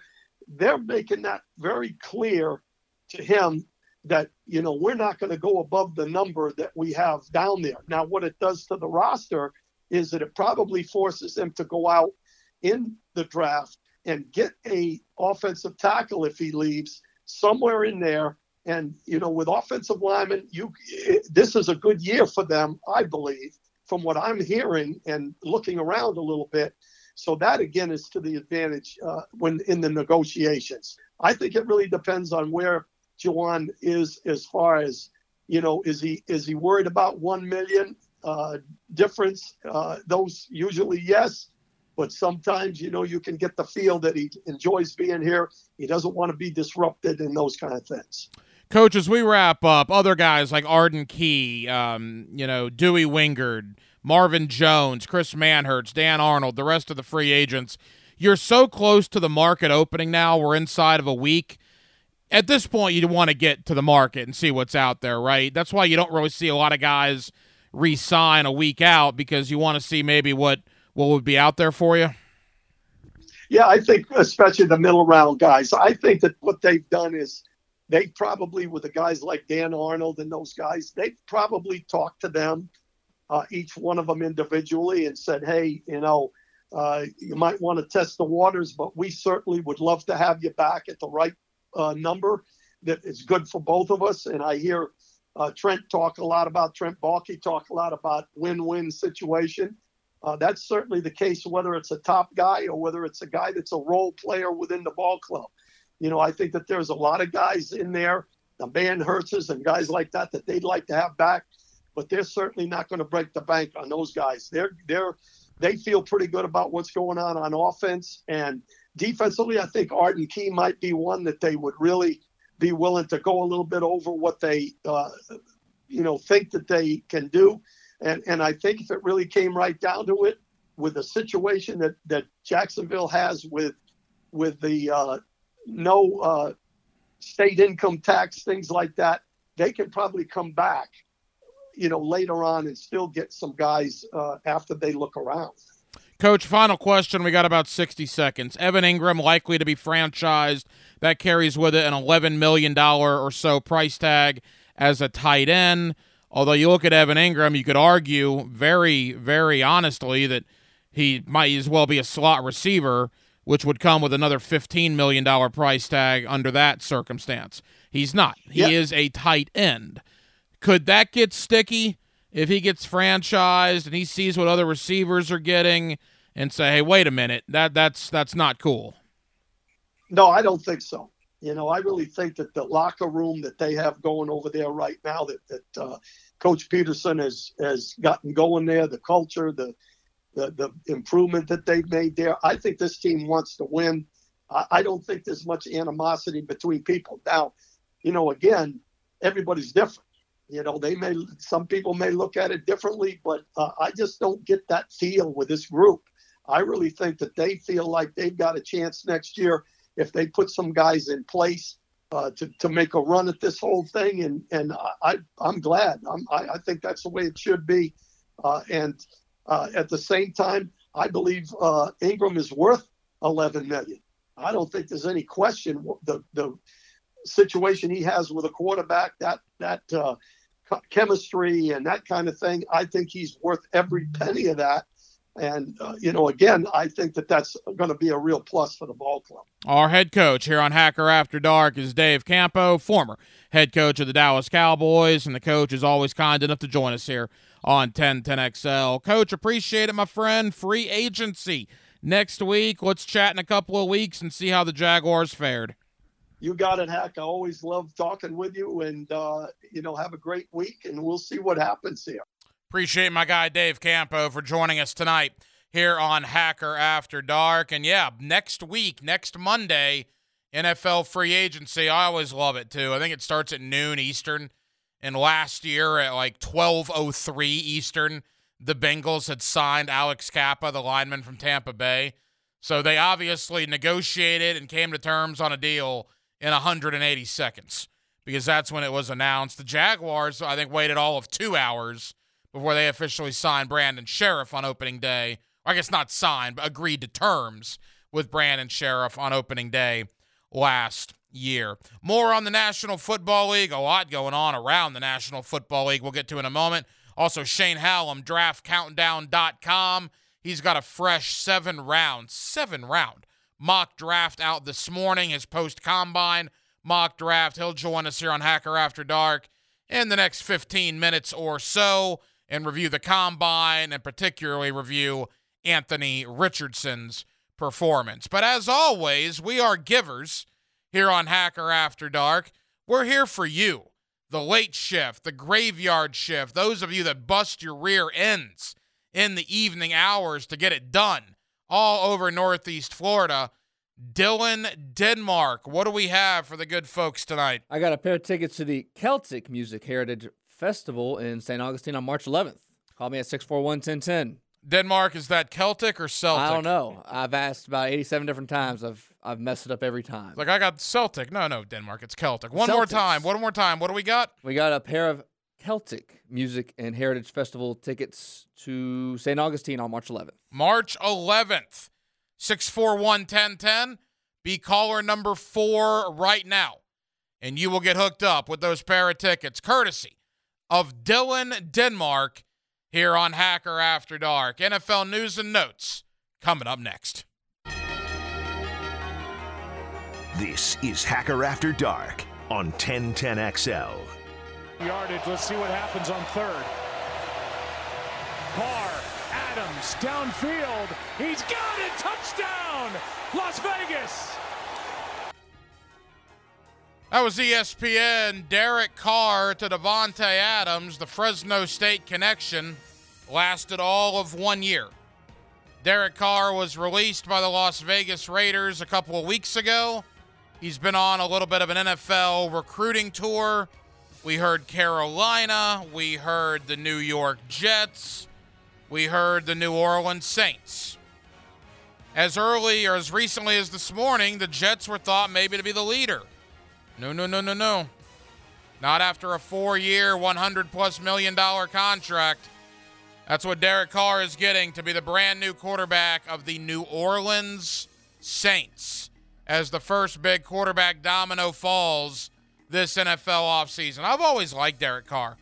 they're making that very clear to him that you know we're not going to go above the number that we have down there. Now, what it does to the roster is that it probably forces them to go out in the draft and get a offensive tackle if he leaves somewhere in there. And you know, with offensive linemen, you this is a good year for them, I believe, from what I'm hearing and looking around a little bit. So that again is to the advantage uh, when in the negotiations. I think it really depends on where Jawaan is as far as you know. Is he is he worried about one million? Uh, difference. Uh, those usually yes, but sometimes you know you can get the feel that he enjoys being here. He doesn't want to be disrupted and those kind of things. Coach, as we wrap up, other guys like Arden Key, um, you know, Dewey Wingard, Marvin Jones, Chris Manhertz, Dan Arnold, the rest of the free agents. You're so close to the market opening now. We're inside of a week. At this point, you want to get to the market and see what's out there, right? That's why you don't really see a lot of guys re-sign a week out because you want to see maybe what what would be out there for you? Yeah, I think especially the middle round guys. I think that what they've done is they probably with the guys like Dan Arnold and those guys, they've probably talked to them, uh, each one of them individually, and said, "Hey, you know, uh, you might want to test the waters, but we certainly would love to have you back at the right uh, number that is good for both of us." And I hear uh, Trent talked a lot about Trent Baalke talked a lot about win-win situation. Uh, that's certainly the case whether it's a top guy or whether it's a guy that's a role player within the ball club. You know, I think that there's a lot of guys in there, the Manhertzes and guys like that, that they'd like to have back, but they're certainly not going to break the bank on those guys. They're they're they feel pretty good about what's going on on offense and defensively. I think Arden Key might be one that they would really be willing to go a little bit over what they, uh, you know, think that they can do. And and I think if it really came right down to it, with the situation that that Jacksonville has with with the uh, no uh, state income tax, things like that, they can probably come back, you know, later on and still get some guys uh, after they look around. Coach, final question. We got about 60 seconds. Evan Engram likely to be franchised. That carries with it an $11 million or so price tag as a tight end. Although you look at Evan Engram, you could argue very, very honestly that he might as well be a slot receiver, which would come with another $15 million price tag under that circumstance. He's not. He yep. is a tight end. Could that get sticky if he gets franchised and he sees what other receivers are getting? And say, "Hey, wait a minute, that that's that's not cool." No, I don't think so. You know, I really think that the locker room that they have going over there right now, that that uh, Coach Pederson has has gotten going there, the culture, the the the improvement that they've made there. I think this team wants to win. I, I don't think there's much animosity between people. Now, you know, again, everybody's different. You know, they may some people may look at it differently, but uh, I just don't get that feel with this group. I really think that they feel like they've got a chance next year if they put some guys in place uh, to to make a run at this whole thing. And and I I'm glad. I'm, I, I think that's the way it should be. Uh, and uh, at the same time, I believe uh, Engram is worth 11 million. I don't think there's any question the the situation he has with a quarterback that that uh, chemistry and that kind of thing. I think he's worth every penny of that. And, uh, you know, again, I think that that's going to be a real plus for the ball club. Our head coach here on Hacker After Dark is Dave Campo, former head coach of the Dallas Cowboys, and the coach is always kind enough to join us here on 1010XL. Coach, appreciate it, my friend. Free agency next week. Let's chat in a couple of weeks and see how the Jaguars fared. You got it, Hack. I always love talking with you, and, uh, you know, have a great week, and we'll see what happens here. Appreciate my guy Dave Campo for joining us tonight here on Hacker After Dark. And yeah, next week, next Monday, NFL free agency. I always love it too. I think it starts at noon Eastern. And last year at like 12:03 Eastern, the Bengals had signed Alex Cappa, the lineman from Tampa Bay. So they obviously negotiated and came to terms on a deal in 180 seconds because that's when it was announced. The Jaguars, I think, waited all of two hours before they officially signed Brandon Scherff on opening day. I guess not signed, but agreed to terms with Brandon Scherff on opening day last year. More on the National Football League. A lot going on around the National Football League. We'll get to in a moment. Also, Shane Hallam, draftcountdown.com. He's got a fresh seven round, seven round mock draft out this morning, his post combine mock draft. He'll join us here on Hacker After Dark in the next 15 minutes or so and review the combine and particularly review Anthony Richardson's performance. But as always, we are givers here on Hacker After Dark. We're here for you, the late shift, the graveyard shift, those of you that bust your rear ends in the evening hours to get it done all over Northeast Florida. Dylan Denmark, what do we have for the good folks tonight? I got a pair of tickets to the Celtic Music Heritage Festival in St. Augustine on March 11th. Call me at 641 1010. Denmark, is that Celtic or Celtic? I don't know. I've asked about 87 different times. I've I've messed it up every time. Like I got Celtic. No, no, Denmark. It's Celtic. One Celtics. more time. One more time. What do we got? We got a pair of Celtic Music and Heritage Festival tickets to St. Augustine on March 11th. March 11th. 641 1010. Be caller number four right now. And you will get hooked up with those pair of tickets, courtesy of Dylan Denmark here on Hacker After Dark. NFL news and notes coming up next. This is Hacker After Dark on 1010XL. Yardage. Let's see what happens on third. Carr, Adams, downfield. He's got it. Touchdown, Las Vegas. That was ESPN. Derek Carr to Davante Adams. The Fresno State connection lasted all of one year. Derek Carr was released by the Las Vegas Raiders a couple of weeks ago. He's been on a little bit of an NFL recruiting tour. We heard Carolina. We heard the New York Jets. We heard the New Orleans Saints. As early or as recently as this morning, the Jets were thought maybe to be the leader. No, no, no, no, no. Not after a four year, 100 plus million dollar contract. That's what Derek Carr is getting to be the brand new quarterback of the New Orleans Saints as the first big quarterback domino falls this NFL offseason. I've always liked Derek Carr.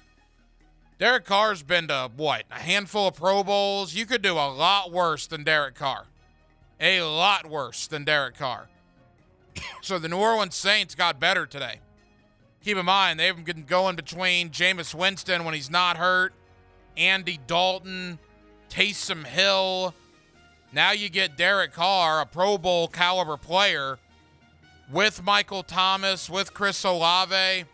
Derek Carr's been to what? A handful of Pro Bowls. You could do a lot worse than Derek Carr. A lot worse than Derek Carr. *coughs* So the New Orleans Saints got better today. Keep in mind, they've been going between Jameis Winston when he's not hurt, Andy Dalton, Taysom Hill. Now you get Derek Carr, a Pro Bowl caliber player, with Michael Thomas, with Chris Olave,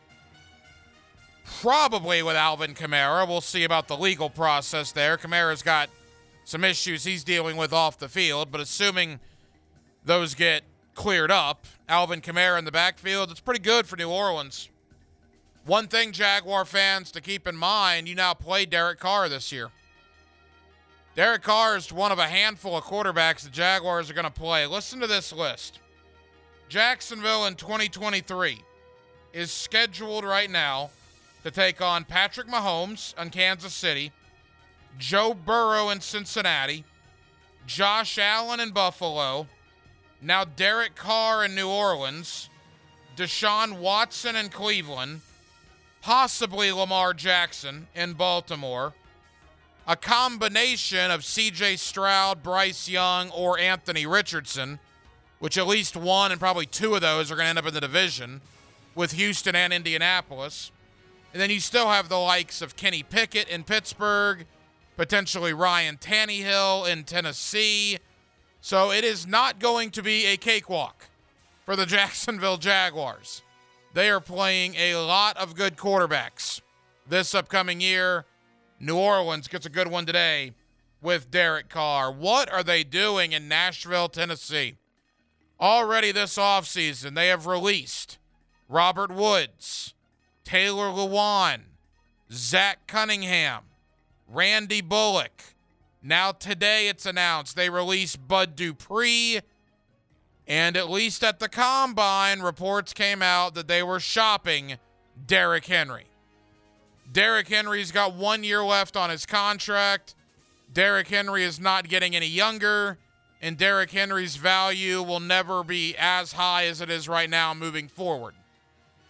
probably with Alvin Kamara. We'll see about the legal process there. Kamara's got some issues he's dealing with off the field, but assuming those get cleared up, Alvin Kamara in the backfield, it's pretty good for New Orleans. One thing, Jaguar fans, to keep in mind you now play Derek Carr this year. Derek Carr is one of a handful of quarterbacks the Jaguars are going to play. Listen to this list Jacksonville in 2023 is scheduled right now to take on Patrick Mahomes in Kansas City, Joe Burrow in Cincinnati, Josh Allen in Buffalo, now Derek Carr in New Orleans, Deshaun Watson in Cleveland, possibly Lamar Jackson in Baltimore, a combination of CJ Stroud, Bryce Young, or Anthony Richardson, which at least one and probably two of those are going to end up in the division with Houston and Indianapolis. And then you still have the likes of Kenny Pickett in Pittsburgh, potentially Ryan Tannehill in Tennessee. So it is not going to be a cakewalk for the *laughs* Jacksonville Jaguars. They are playing a lot of good quarterbacks this upcoming year. New Orleans gets a good one today with Derek Carr. What are they doing in Nashville, Tennessee? Already this offseason, they have released Robert Woods, Taylor Lewan, Zach Cunningham, Randy Bullock. Now, today it's announced they released Bud Dupree and at least at the combine, reports came out that they were shopping Derrick Henry. Derrick Henry's got one year left on his contract. Derrick Henry is not getting any younger, and Derrick Henry's value will never be as high as it is right now moving forward.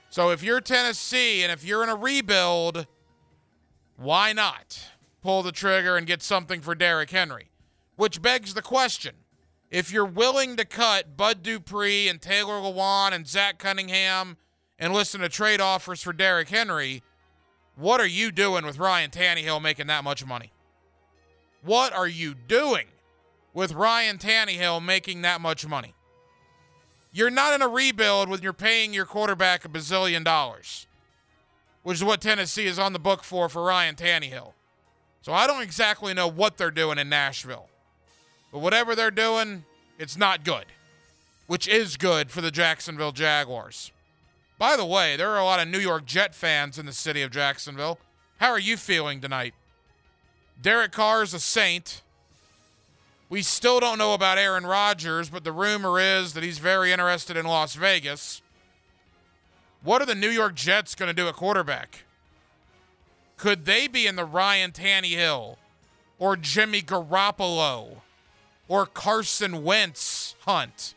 So if you're Tennessee and if you're in a rebuild, why not pull the trigger and get something for Derrick Henry? Which begs the question if you're willing to cut Bud Dupree and Taylor Lewan and Zach Cunningham and listen to trade offers for Derrick Henry, what are you doing with Ryan Tannehill making that much money? What are you doing with Ryan Tannehill making that much money? You're not in a rebuild when you're paying your quarterback a bazillion dollars, which is what Tennessee is on the book for for Ryan Tannehill. So I don't exactly know what they're doing in Nashville. But whatever they're doing, it's not good, which is good for the Jacksonville Jaguars. By the way, there are a lot of New York Jet fans in the city of Jacksonville. How are you feeling tonight? Derek Carr is a saint. We still don't know about Aaron Rodgers, but the rumor is that he's very interested in Las Vegas. What are the New York Jets going to do at quarterback? Could they be in the Ryan Tannehill or Jimmy Garoppolo or Carson Wentz hunt.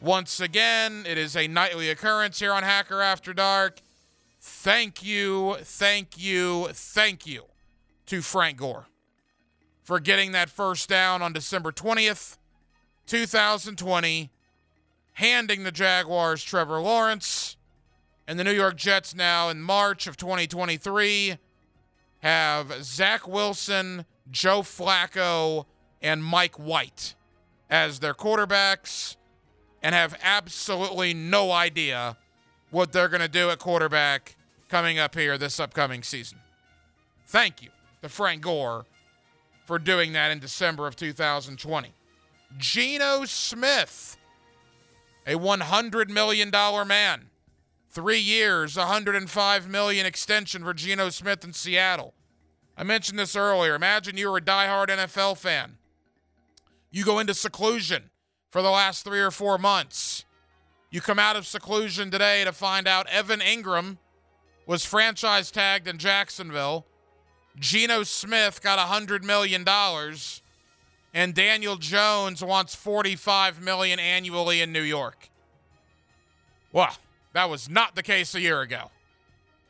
Once again, it is a nightly occurrence here on Hacker After Dark. Thank you, thank you, thank you to Frank Gore for getting that first down on December 20th, 2020, handing the Jaguars Trevor Lawrence. And the New York Jets now in March of 2023 have Zach Wilson, Joe Flacco, and Mike White as their quarterbacks and have absolutely no idea what they're going to do at quarterback coming up here this upcoming season. Thank you to Frank Gore for doing that in December of 2020. Geno Smith, a $100 million man. Three years, 105 million extension for Geno Smith in Seattle. I mentioned this earlier. Imagine you were a diehard NFL fan. You go into seclusion for the last three or four months. You come out of seclusion today to find out Evan Engram was franchise tagged in Jacksonville. Geno Smith got $100 million. And Daniel Jones wants 45 million annually in New York. Well, that was not the case a year ago.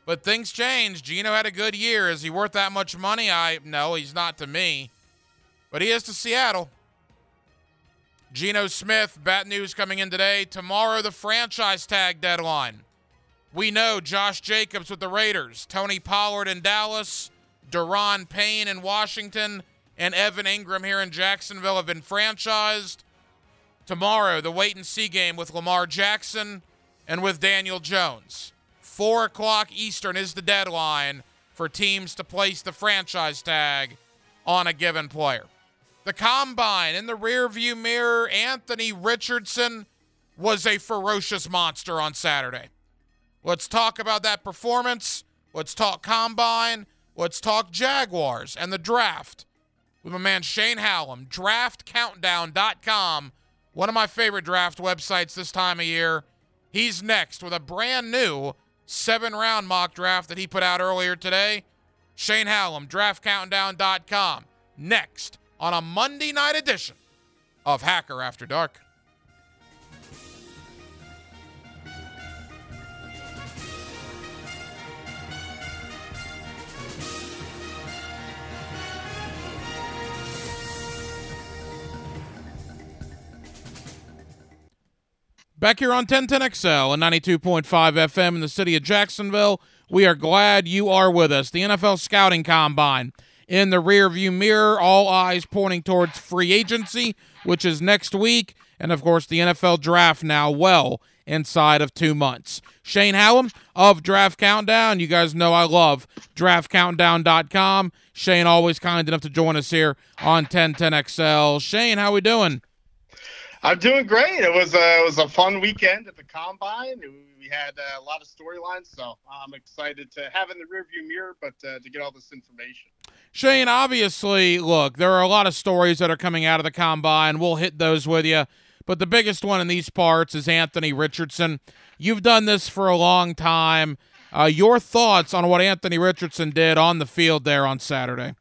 But things changed. Geno had a good year. Is he worth that much money? I no, he's not to me. But he is to Seattle. Geno Smith, bad news coming in today. Tomorrow, the franchise tag deadline. We know Josh Jacobs with the Raiders, Tony Pollard in Dallas, Daron Payne in Washington, and Evan Engram here in Jacksonville have been franchised. Tomorrow, the wait and see game with Lamar Jackson and with Daniel Jones. 4 o'clock Eastern is the deadline for teams to place the franchise tag on a given player. The combine in the rearview mirror, Anthony Richardson was a ferocious monster on Saturday. Let's talk about that performance. Let's talk combine. Let's talk Jaguars and the draft with my man Shane Hallam, draftcountdown.com, one of my favorite draft websites this time of year. He's next with a brand new seven round mock draft that he put out earlier today. Shane Hallam, draftcountdown.com, next on a Monday night edition of Hacker After Dark. Back here on 1010XL and 92.5 FM in the city of Jacksonville, we are glad you are with us. The NFL Scouting Combine in the rearview mirror, all eyes pointing towards free agency, which is next week, and of course the NFL Draft now well inside of two months. Shane Hallam of Draft Countdown. You guys know I love draftcountdown.com. Shane always kind enough to join us here on 1010XL. Shane, how we doing? I'm doing great. It was a, it was a fun weekend at the combine. We had uh, a lot of storylines, so I'm excited to have in the rearview mirror, but uh, to get all this information. Shane, obviously, look, there are a lot of stories that are coming out of the combine. We'll hit those with you. But the biggest one in these parts is Anthony Richardson. You've done this for a long time. Uh, your thoughts on what Anthony Richardson did on the field there on Saturday?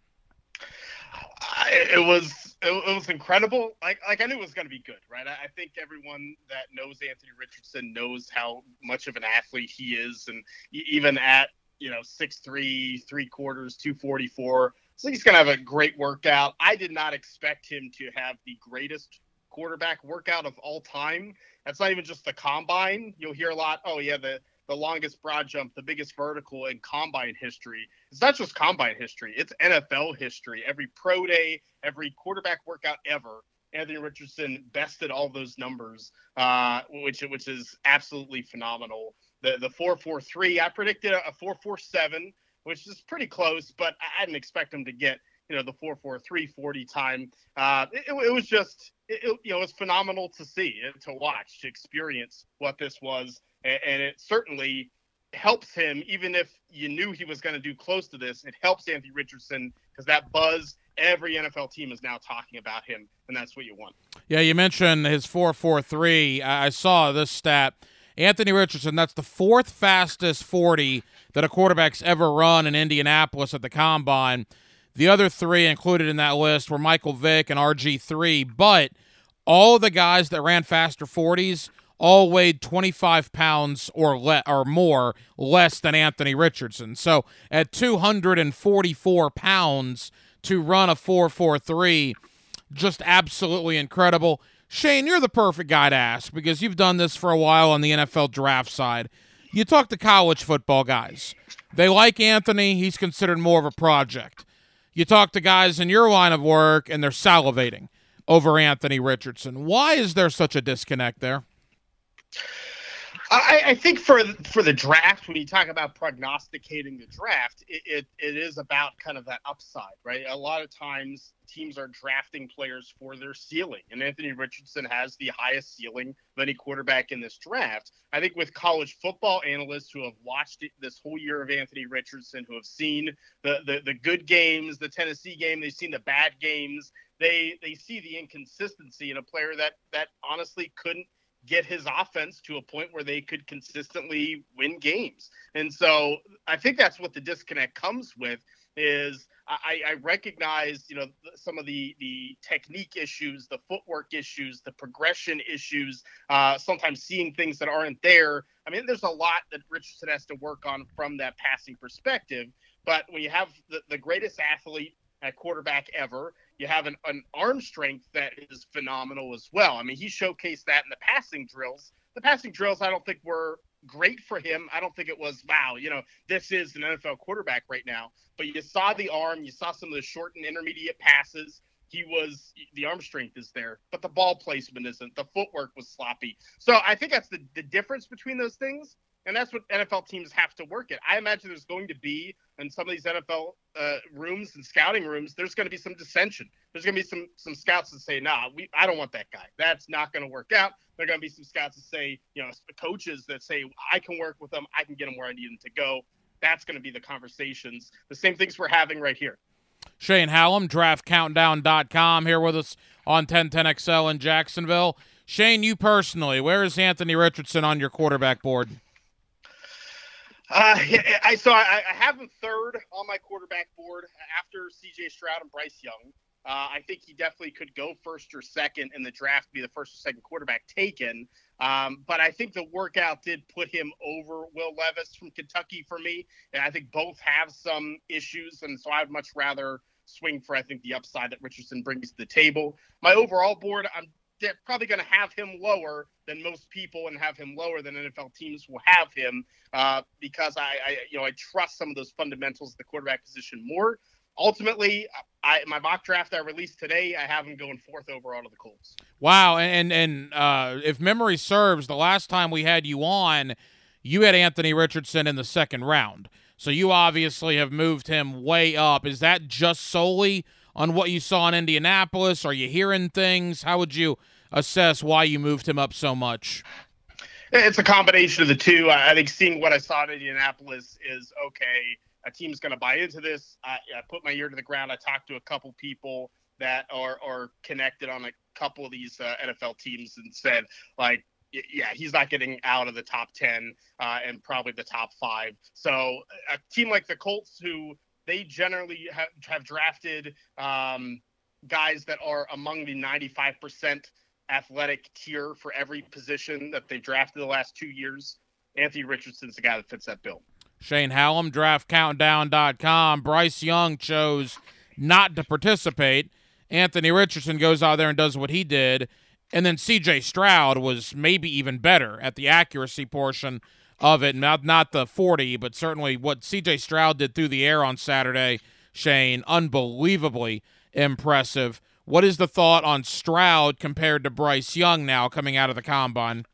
It was it, it was incredible. Like like I knew it was going to be good, right? I, I, think everyone that knows Anthony Richardson knows how much of an athlete he is, and even at you know six three, three quarters, two forty four. So he's going to have a great workout. I did not expect him to have the greatest quarterback workout of all time. That's not even just the combine. You'll hear a lot. Oh yeah, the the longest broad jump, the biggest vertical in combine history. It's not just combine history, it's NFL history. Every pro day, every quarterback workout ever. Anthony Richardson bested all those numbers, uh, which which is absolutely phenomenal. The the four four three, I predicted a four four seven, which is pretty close, but I didn't expect him to get you know the four four three forty time. Uh, it, it was just it, it, you know it was phenomenal to see, and to watch, to experience what this was and, and it certainly helps him, even if you knew he was going to do close to this. It helps Anthony Richardson because that buzz every NFL team is now talking about him, and that's what you want. Yeah, you mentioned his 4.43. I saw this stat. Anthony Richardson, that's the fourth fastest 40 that a quarterback's ever run in Indianapolis at the combine. The other three included in that list were Michael Vick and RG3, but all the guys that ran faster 40s all weighed 25 pounds or le- or more less than Anthony Richardson. So at 244 pounds to run a 443, just absolutely incredible. Shane, you're the perfect guy to ask because you've done this for a while on the NFL draft side. You talk to college football guys. They like Anthony, he's considered more of a project. You talk to guys in your line of work and they're salivating over Anthony Richardson. Why is there such a disconnect there? I, I, think for for the draft, when you talk about prognosticating the draft, it, it, it is about kind of that upside, right? A lot of times teams are drafting players for their ceiling, and Anthony Richardson has the highest ceiling of any quarterback in this draft. I think with college football analysts who have watched it, this whole year of Anthony Richardson, who have seen the, the the good games, the Tennessee game, they've seen the bad games, they they see the inconsistency in a player that that honestly couldn't get his offense to a point where they could consistently win games. And so I think that's what the disconnect comes with is I, I recognize, you know, some of the the technique issues, the footwork issues, the progression issues, uh, sometimes seeing things that aren't there. I mean, there's a lot that Richardson has to work on from that passing perspective. But when you have the, the greatest athlete at quarterback ever, you have an, an arm strength that is phenomenal as well. I mean, he showcased that in the passing drills. The passing drills, I don't think were great for him. I don't think it was, wow, you know, this is an NFL quarterback right now. But you saw the arm, you saw some of the short and intermediate passes. he was the arm strength is there, but the ball placement isn't. The footwork was sloppy. So I think that's the, the difference between those things. And that's what NFL teams have to work at. I imagine there's going to be in some of these NFL uh, rooms and scouting rooms, there's going to be some dissension. There's going to be some some scouts that say, "Nah, we I don't want that guy. That's not going to work out." There are going to be some scouts that say, you know, coaches that say, "I can work with them. I can get them where I need them to go." That's going to be the conversations. The same things we're having right here. Shane Hallam, draftcountdown.com, here with us on 1010XL in Jacksonville. Shane, you personally, where is Anthony Richardson on your quarterback board? Uh, I so I, I have him third on my quarterback board after C.J. Stroud and Bryce Young. Uh, I think he definitely could go first or second in the draft, be the first or second quarterback taken. Um, but I think the workout did put him over Will Levis from Kentucky for me. And I think both have some issues. And so I'd much rather swing for, I think, the upside that Richardson brings to the table. My overall board, I'm probably going to have him lower than most people and have him lower than NFL teams will have him uh, because I, I, you know, I trust some of those fundamentals of the quarterback position more ultimately, I, my mock draft I released today, I have him going fourth overall to the Colts. Wow, and and uh, if memory serves, the last time we had you on, you had Anthony Richardson in the second round. So you obviously have moved him way up. Is that just solely on what you saw in Indianapolis? Are you hearing things? How would you assess why you moved him up so much? It's a combination of the two. I think seeing what I saw in Indianapolis is okay a team's going to buy into this. I, I, put my ear to the ground. I talked to a couple people that are are connected on a couple of these uh, NFL teams and said like. Yeah, he's not getting out of the top 10 uh, and probably the top five. So, a team like the Colts, who they generally have, have drafted um, guys that are among the 95% athletic tier for every position that they've drafted the last two years. Anthony Richardson's the guy that fits that bill. Shane Hallam, draftcountdown.com. Bryce Young chose not to participate. Anthony Richardson goes out there and does what he did. And then CJ Stroud was maybe even better at the accuracy portion of it. Not, not the 40, but certainly what CJ Stroud did through the air on Saturday, Shane, unbelievably impressive. What is the thought on Stroud compared to Bryce Young now coming out of the combine?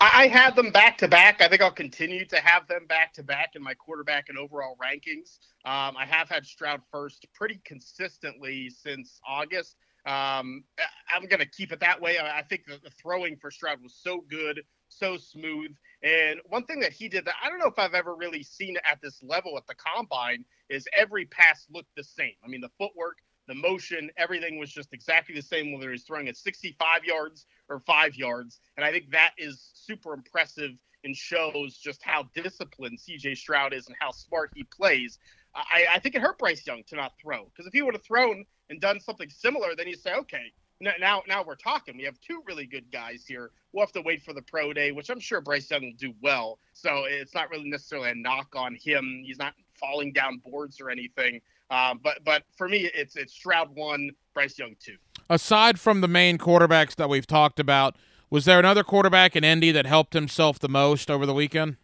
I had them back to back. I think I'll continue to have them back to back in my quarterback and overall rankings. Um, I have had Stroud first pretty consistently since August. Um, I'm going to keep it that way. I, think the, the throwing for Stroud was so good, so smooth. And one thing that he did that I don't know if I've ever really seen at this level at the combine is every pass looked the same. I mean, the footwork, the motion, everything was just exactly the same whether he's throwing at 65 yards or five yards. And I think that is super impressive and shows just how disciplined CJ Stroud is and how smart he plays. I, I think it hurt Bryce Young to not throw because if he would have thrown and done something similar, then you say, okay, now now we're talking. We have two really good guys here. We'll have to wait for the pro day, which I'm sure Bryce Young will do well. So it's not really necessarily a knock on him. He's not falling down boards or anything. Um, but but for me, it's it's Stroud one, Bryce Young two. Aside from the main quarterbacks that we've talked about, was there another quarterback in Indy that helped himself the most over the weekend?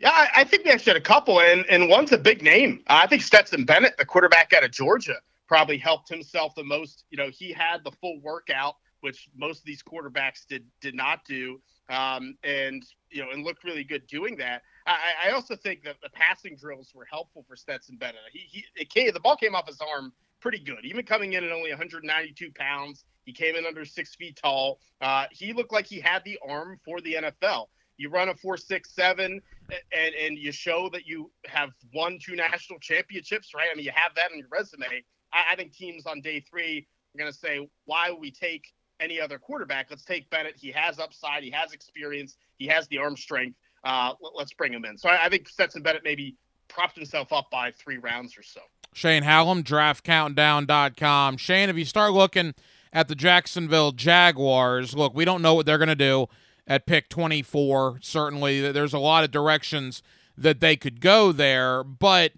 Yeah, I, I think we actually had a couple, and and one's a big name. I think Stetson Bennett, the quarterback out of Georgia, probably helped himself the most. You know, he had the full workout, which most of these quarterbacks did did not do, um, and you know, and looked really good doing that. I, I also think that the passing drills were helpful for Stetson Bennett. He, he it came, the ball came off his arm pretty good, even coming in at only 192 pounds. He came in under six feet tall. Uh, he looked like he had the arm for the NFL. You run a four six seven, and and you show that you have won two national championships, right? I mean, you have that on your resume. I, I think teams on day three are going to say, why would we take any other quarterback? Let's take Bennett. He has upside. He has experience. He has the arm strength. Uh, let, us bring him in. So I, I think Stetson Bennett maybe propped himself up by three rounds or so. Shane Hallam, draftcountdown.com. Shane, if you start looking at the Jacksonville Jaguars, look, we don't know what they're going to do at pick 24. Certainly, there's a lot of directions that they could go there, but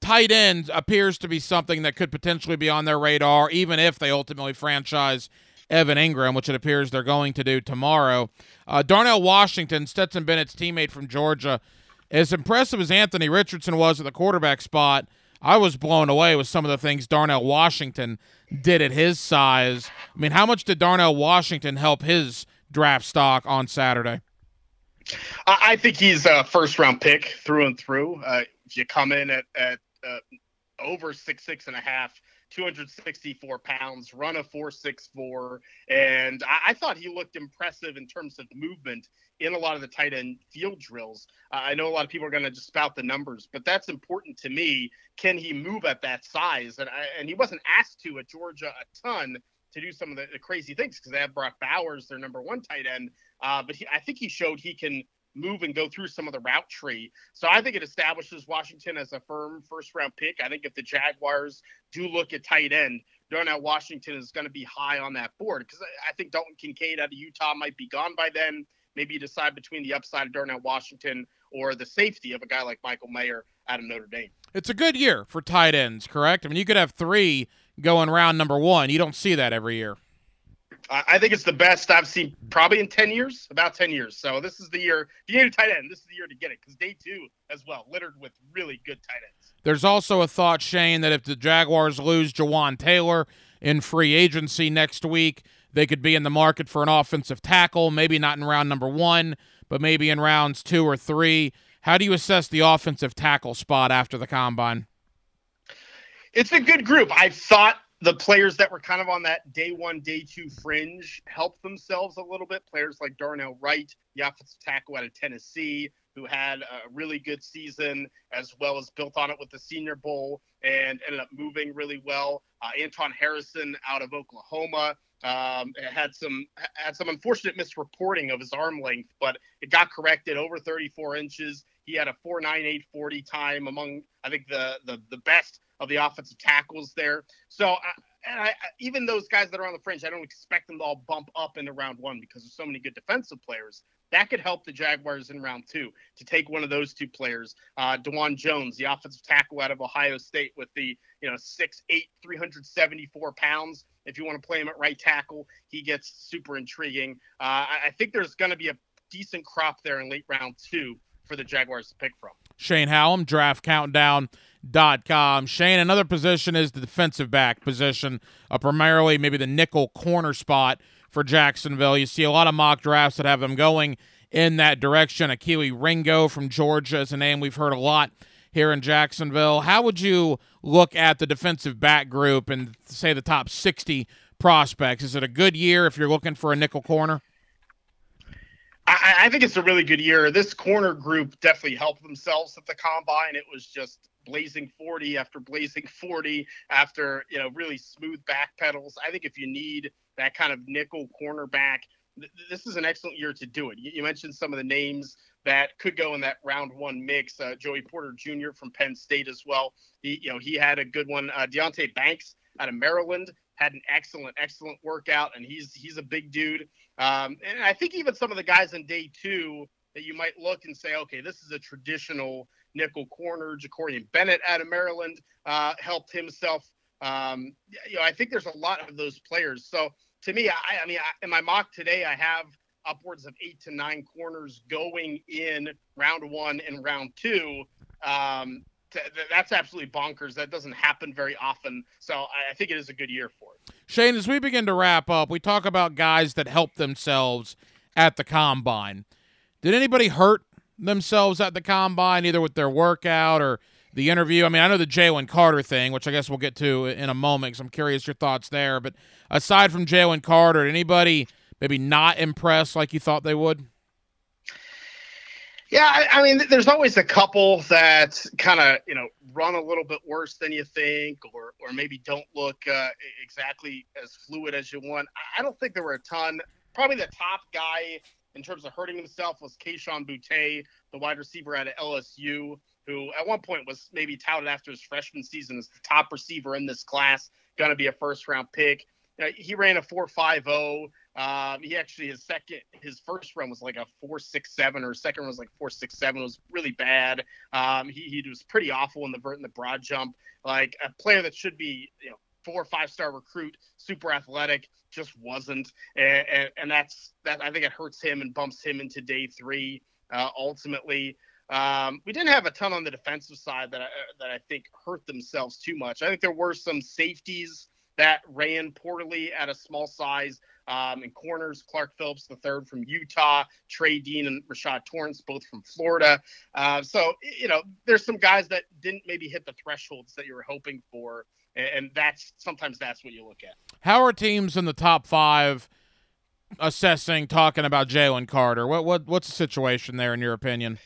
tight end appears to be something that could potentially be on their radar, even if they ultimately franchise Evan Engram, which it appears they're going to do tomorrow. Uh, Darnell Washington, Stetson Bennett's teammate from Georgia, as impressive as Anthony Richardson was at the quarterback spot, I was blown away with some of the things Darnell Washington did at his size. I mean, how much did Darnell Washington help his draft stock on Saturday? I think he's a first round pick through and through. Uh, if you come in at, at uh, over six, six and a half, 264 pounds, run a 464. And I, I, thought he looked impressive in terms of movement in a lot of the tight end field drills. Uh, I know a lot of people are going to just spout the numbers, but that's important to me. Can he move at that size? And, I, and he wasn't asked to at Georgia a ton to do some of the, the crazy things because they have Brock Bowers, their number one tight end. Uh, but he, I think he showed he can move and go through some of the route tree. So I think it establishes Washington as a firm first round pick. I think if the Jaguars do look at tight end, Darnell Washington is going to be high on that board because I think Dalton Kincaid out of Utah might be gone by then. Maybe you decide between the upside of Darnell Washington or the safety of a guy like Michael Mayer out of Notre Dame. It's a good year for tight ends, correct? I mean, you could have three going round number one. You don't see that every year. I think it's the best I've seen probably in 10 years, about 10 years. So this is the year. If you need a tight end, this is the year to get it because day two as well, littered with really good tight ends. There's also a thought, Shane, that if the Jaguars lose Jawaan Taylor in free agency next week, they could be in the market for an offensive tackle, maybe not in round number one, but maybe in rounds two or three. How do you assess the offensive tackle spot after the combine? It's a good group. I thought the players that were kind of on that day one, day two fringe helped themselves a little bit. Players like Darnell Wright, the offensive tackle out of Tennessee, who had a really good season, as well as built on it with the Senior Bowl and ended up moving really well. Uh, Anton Harrison out of Oklahoma um, had some had some unfortunate misreporting of his arm length, but it got corrected over 34 inches. He had a 4.9840 time among I think the the the best of the offensive tackles there. So, and I, even those guys that are on the fringe, I don't expect them to all bump up into round one because there's so many good defensive players. That could help the Jaguars in round two to take one of those two players. Uh, Dawand Jones, the offensive tackle out of Ohio State, with the you know six eight, 374 pounds. If you want to play him at right tackle, he gets super intriguing. Uh, I, I think there's going to be a decent crop there in late round two for the Jaguars to pick from. Shane Hallam, Draft Countdown dot com. Shane, another position is the defensive back position, uh, primarily maybe the nickel corner spot for Jacksonville. You see a lot of mock drafts that have them going in that direction. Kelee Ringo from Georgia is a name we've heard a lot here in Jacksonville. How would you look at the defensive back group and say the top 60 prospects? Is it a good year if you're looking for a nickel corner? I think it's a really good year. This corner group definitely helped themselves at the combine. It was just blazing 40 after blazing 40 after you know really smooth back pedals. I think if you need that kind of nickel cornerback, th- this is an excellent year to do it. You, you, mentioned some of the names that could go in that round one mix. Uh, Joey Porter Jr. from Penn State as well. He you know he had a good one. Uh, Deonte Banks out of Maryland had an excellent excellent workout, and he's he's a big dude. Um, and I think even some of the guys in day two that you might look and say, okay, this is a traditional nickel corner. Jakorian Bennett out of Maryland uh, helped himself. Um, you know, I think there's a lot of those players. So to me, I, I mean, I, in my mock today, I have upwards of eight to nine corners going in round one and round two. Um, that's absolutely bonkers. That doesn't happen very often. So I think it is a good year for it. Shane, as we begin to wrap up, we talk about guys that help themselves at the combine. Did anybody hurt themselves at the combine, either with their workout or the interview? I mean, I know the Jalen Carter thing, which I guess we'll get to in a moment because I'm curious your thoughts there. But aside from Jalen Carter, anybody maybe not impressed like you thought they would? Yeah, I, I mean, there's always a couple that kind of you know run a little bit worse than you think, or or maybe don't look uh, exactly as fluid as you want. I don't think there were a ton. Probably the top guy in terms of hurting himself was Kayshon Boutte, the wide receiver of LSU, who at one point was maybe touted after his freshman season as the top receiver in this class, going to be a first round pick. Know, he ran a 4.50. Um, he actually his second his first run was like a 4.67 or second was like 4.67. It was really bad. Um, he, he was pretty awful in the vert and the broad jump. Like a player that should be you know four or five star recruit, super athletic, just wasn't, and, and, and, that's that. I think it hurts him and bumps him into day three uh, ultimately. Um, we didn't have a ton on the defensive side that I, that I think hurt themselves too much. I think there were some safeties that ran poorly at a small size. Um, in corners, Clark Phillips the third from Utah, Trey Dean and Rashad Torrence, both from Florida. Uh, so you know, there's some guys that didn't maybe hit the thresholds that you were hoping for, and, that's sometimes that's what you look at. How are teams in the top five assessing, talking about Jalen Carter? What what what's the situation there in your opinion?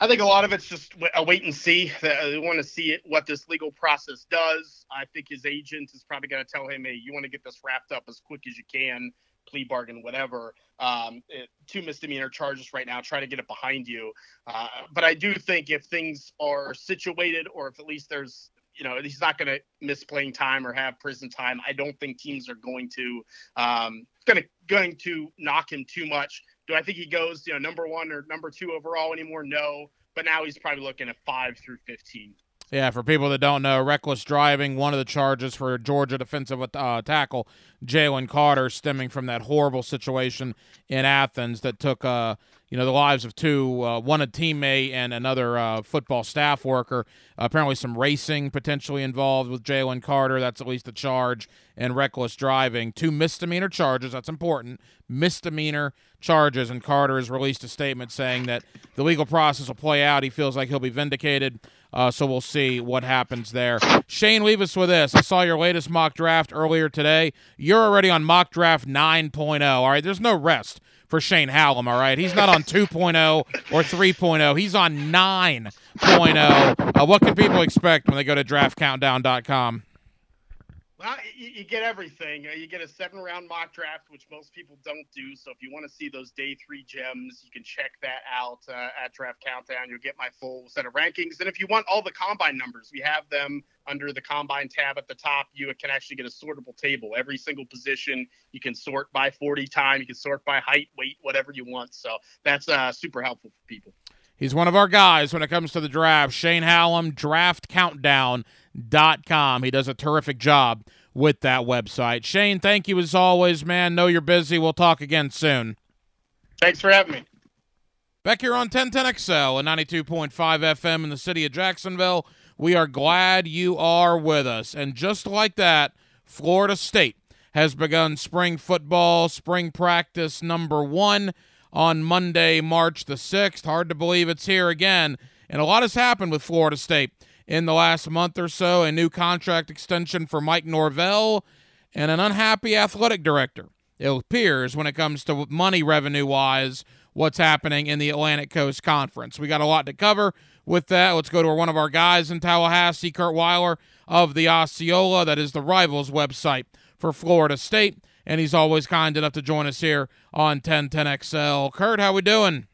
I think a lot of it's just a wait and see. They want to see it, what this legal process does. I think his agent is probably going to tell him, "Hey, you want to get this wrapped up as quick as you can, plea bargain, whatever." Um, it, two misdemeanor charges right now. Try to get it behind you. Uh, but I do think if things are situated, or if at least there's you know he's not going to miss playing time or have prison time. I don't think teams are going to um, going to going to knock him too much. Do I think he goes you know number one or number two overall anymore? No, but now he's probably looking at five through fifteen. Yeah, for people that don't know, reckless driving, one of the charges for Georgia defensive uh, tackle Jalen Carter, stemming from that horrible situation in Athens that took, uh, you know, the lives of two, uh, one a teammate and another uh, football staff worker. apparently, some racing potentially involved with Jalen Carter. That's at least a charge. And reckless driving, two misdemeanor charges. That's important. Misdemeanor charges. And Carter has released a statement saying that the legal process will play out. He feels like he'll be vindicated. Uh, so we'll see what happens there. Shane, leave us with this. I saw your latest mock draft earlier today. You're already on mock draft 9.0. All right, there's no rest for Shane Hallam. All right, he's not on *laughs* 2.0 or 3.0. He's on 9.0. Uh, what can people expect when they go to draftcountdown.com? Well, you, you get everything. You get a seven round mock draft, which most people don't do. So if you want to see those day three gems, you can check that out uh, at Draft Countdown. You'll get my full set of rankings. And if you want all the combine numbers, we have them under the combine tab at the top. You can actually get a sortable table. Every single position you can sort by 40 time, you can sort by height, weight, whatever you want. So that's uh, super helpful for people. He's one of our guys when it comes to the draft. Shane Hallam, draftcountdown.com. He does a terrific job with that website. Shane, thank you as always, man. Know you're busy. We'll talk again soon. Thanks for having me. Back here on 1010XL and 92.5 FM in the city of Jacksonville. We are glad you are with us. And just like that, Florida State has begun spring football, spring practice number one on Monday, March the 6th. Hard to believe it's here again. And a lot has happened with Florida State in the last month or so. A new contract extension for Mike Norvell and an unhappy athletic director. It appears when it comes to money revenue wise, what's happening in the Atlantic Coast Conference. We got a lot to cover with that. Let's go to one of our guys in Tallahassee, Curt Weiler of the Osceola. That is the Rivals website for Florida State and he's always kind enough to join us here on 1010XL. Curt, how we doing?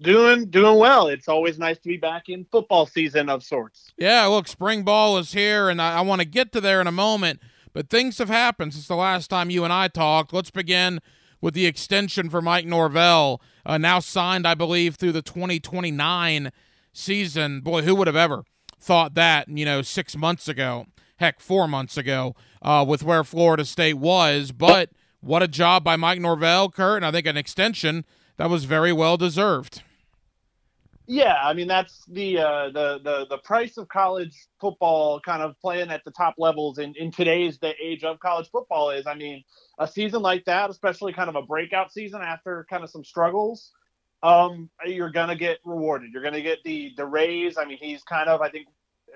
Doing doing well. It's always nice to be back in football season of sorts. Yeah, look, spring ball is here, and I, I want to get to there in a moment. But things have happened since the last time you and I talked. Let's begin with the extension for Mike Norvell, uh, now signed, I believe, through the 2029 season. Boy, who would have ever thought that, you know, six months ago? Heck, four months ago uh, with where Florida State was. But what a job by Mike Norvell, Curt, and I think an extension that was very well deserved. Yeah, I mean that's the uh, the the the price of college football, kind of playing at the top levels in in today's the age of college football is. I mean, a season like that, especially kind of a breakout season after kind of some struggles, um, you're gonna get rewarded. You're gonna get the the raise. I mean, he's kind of I think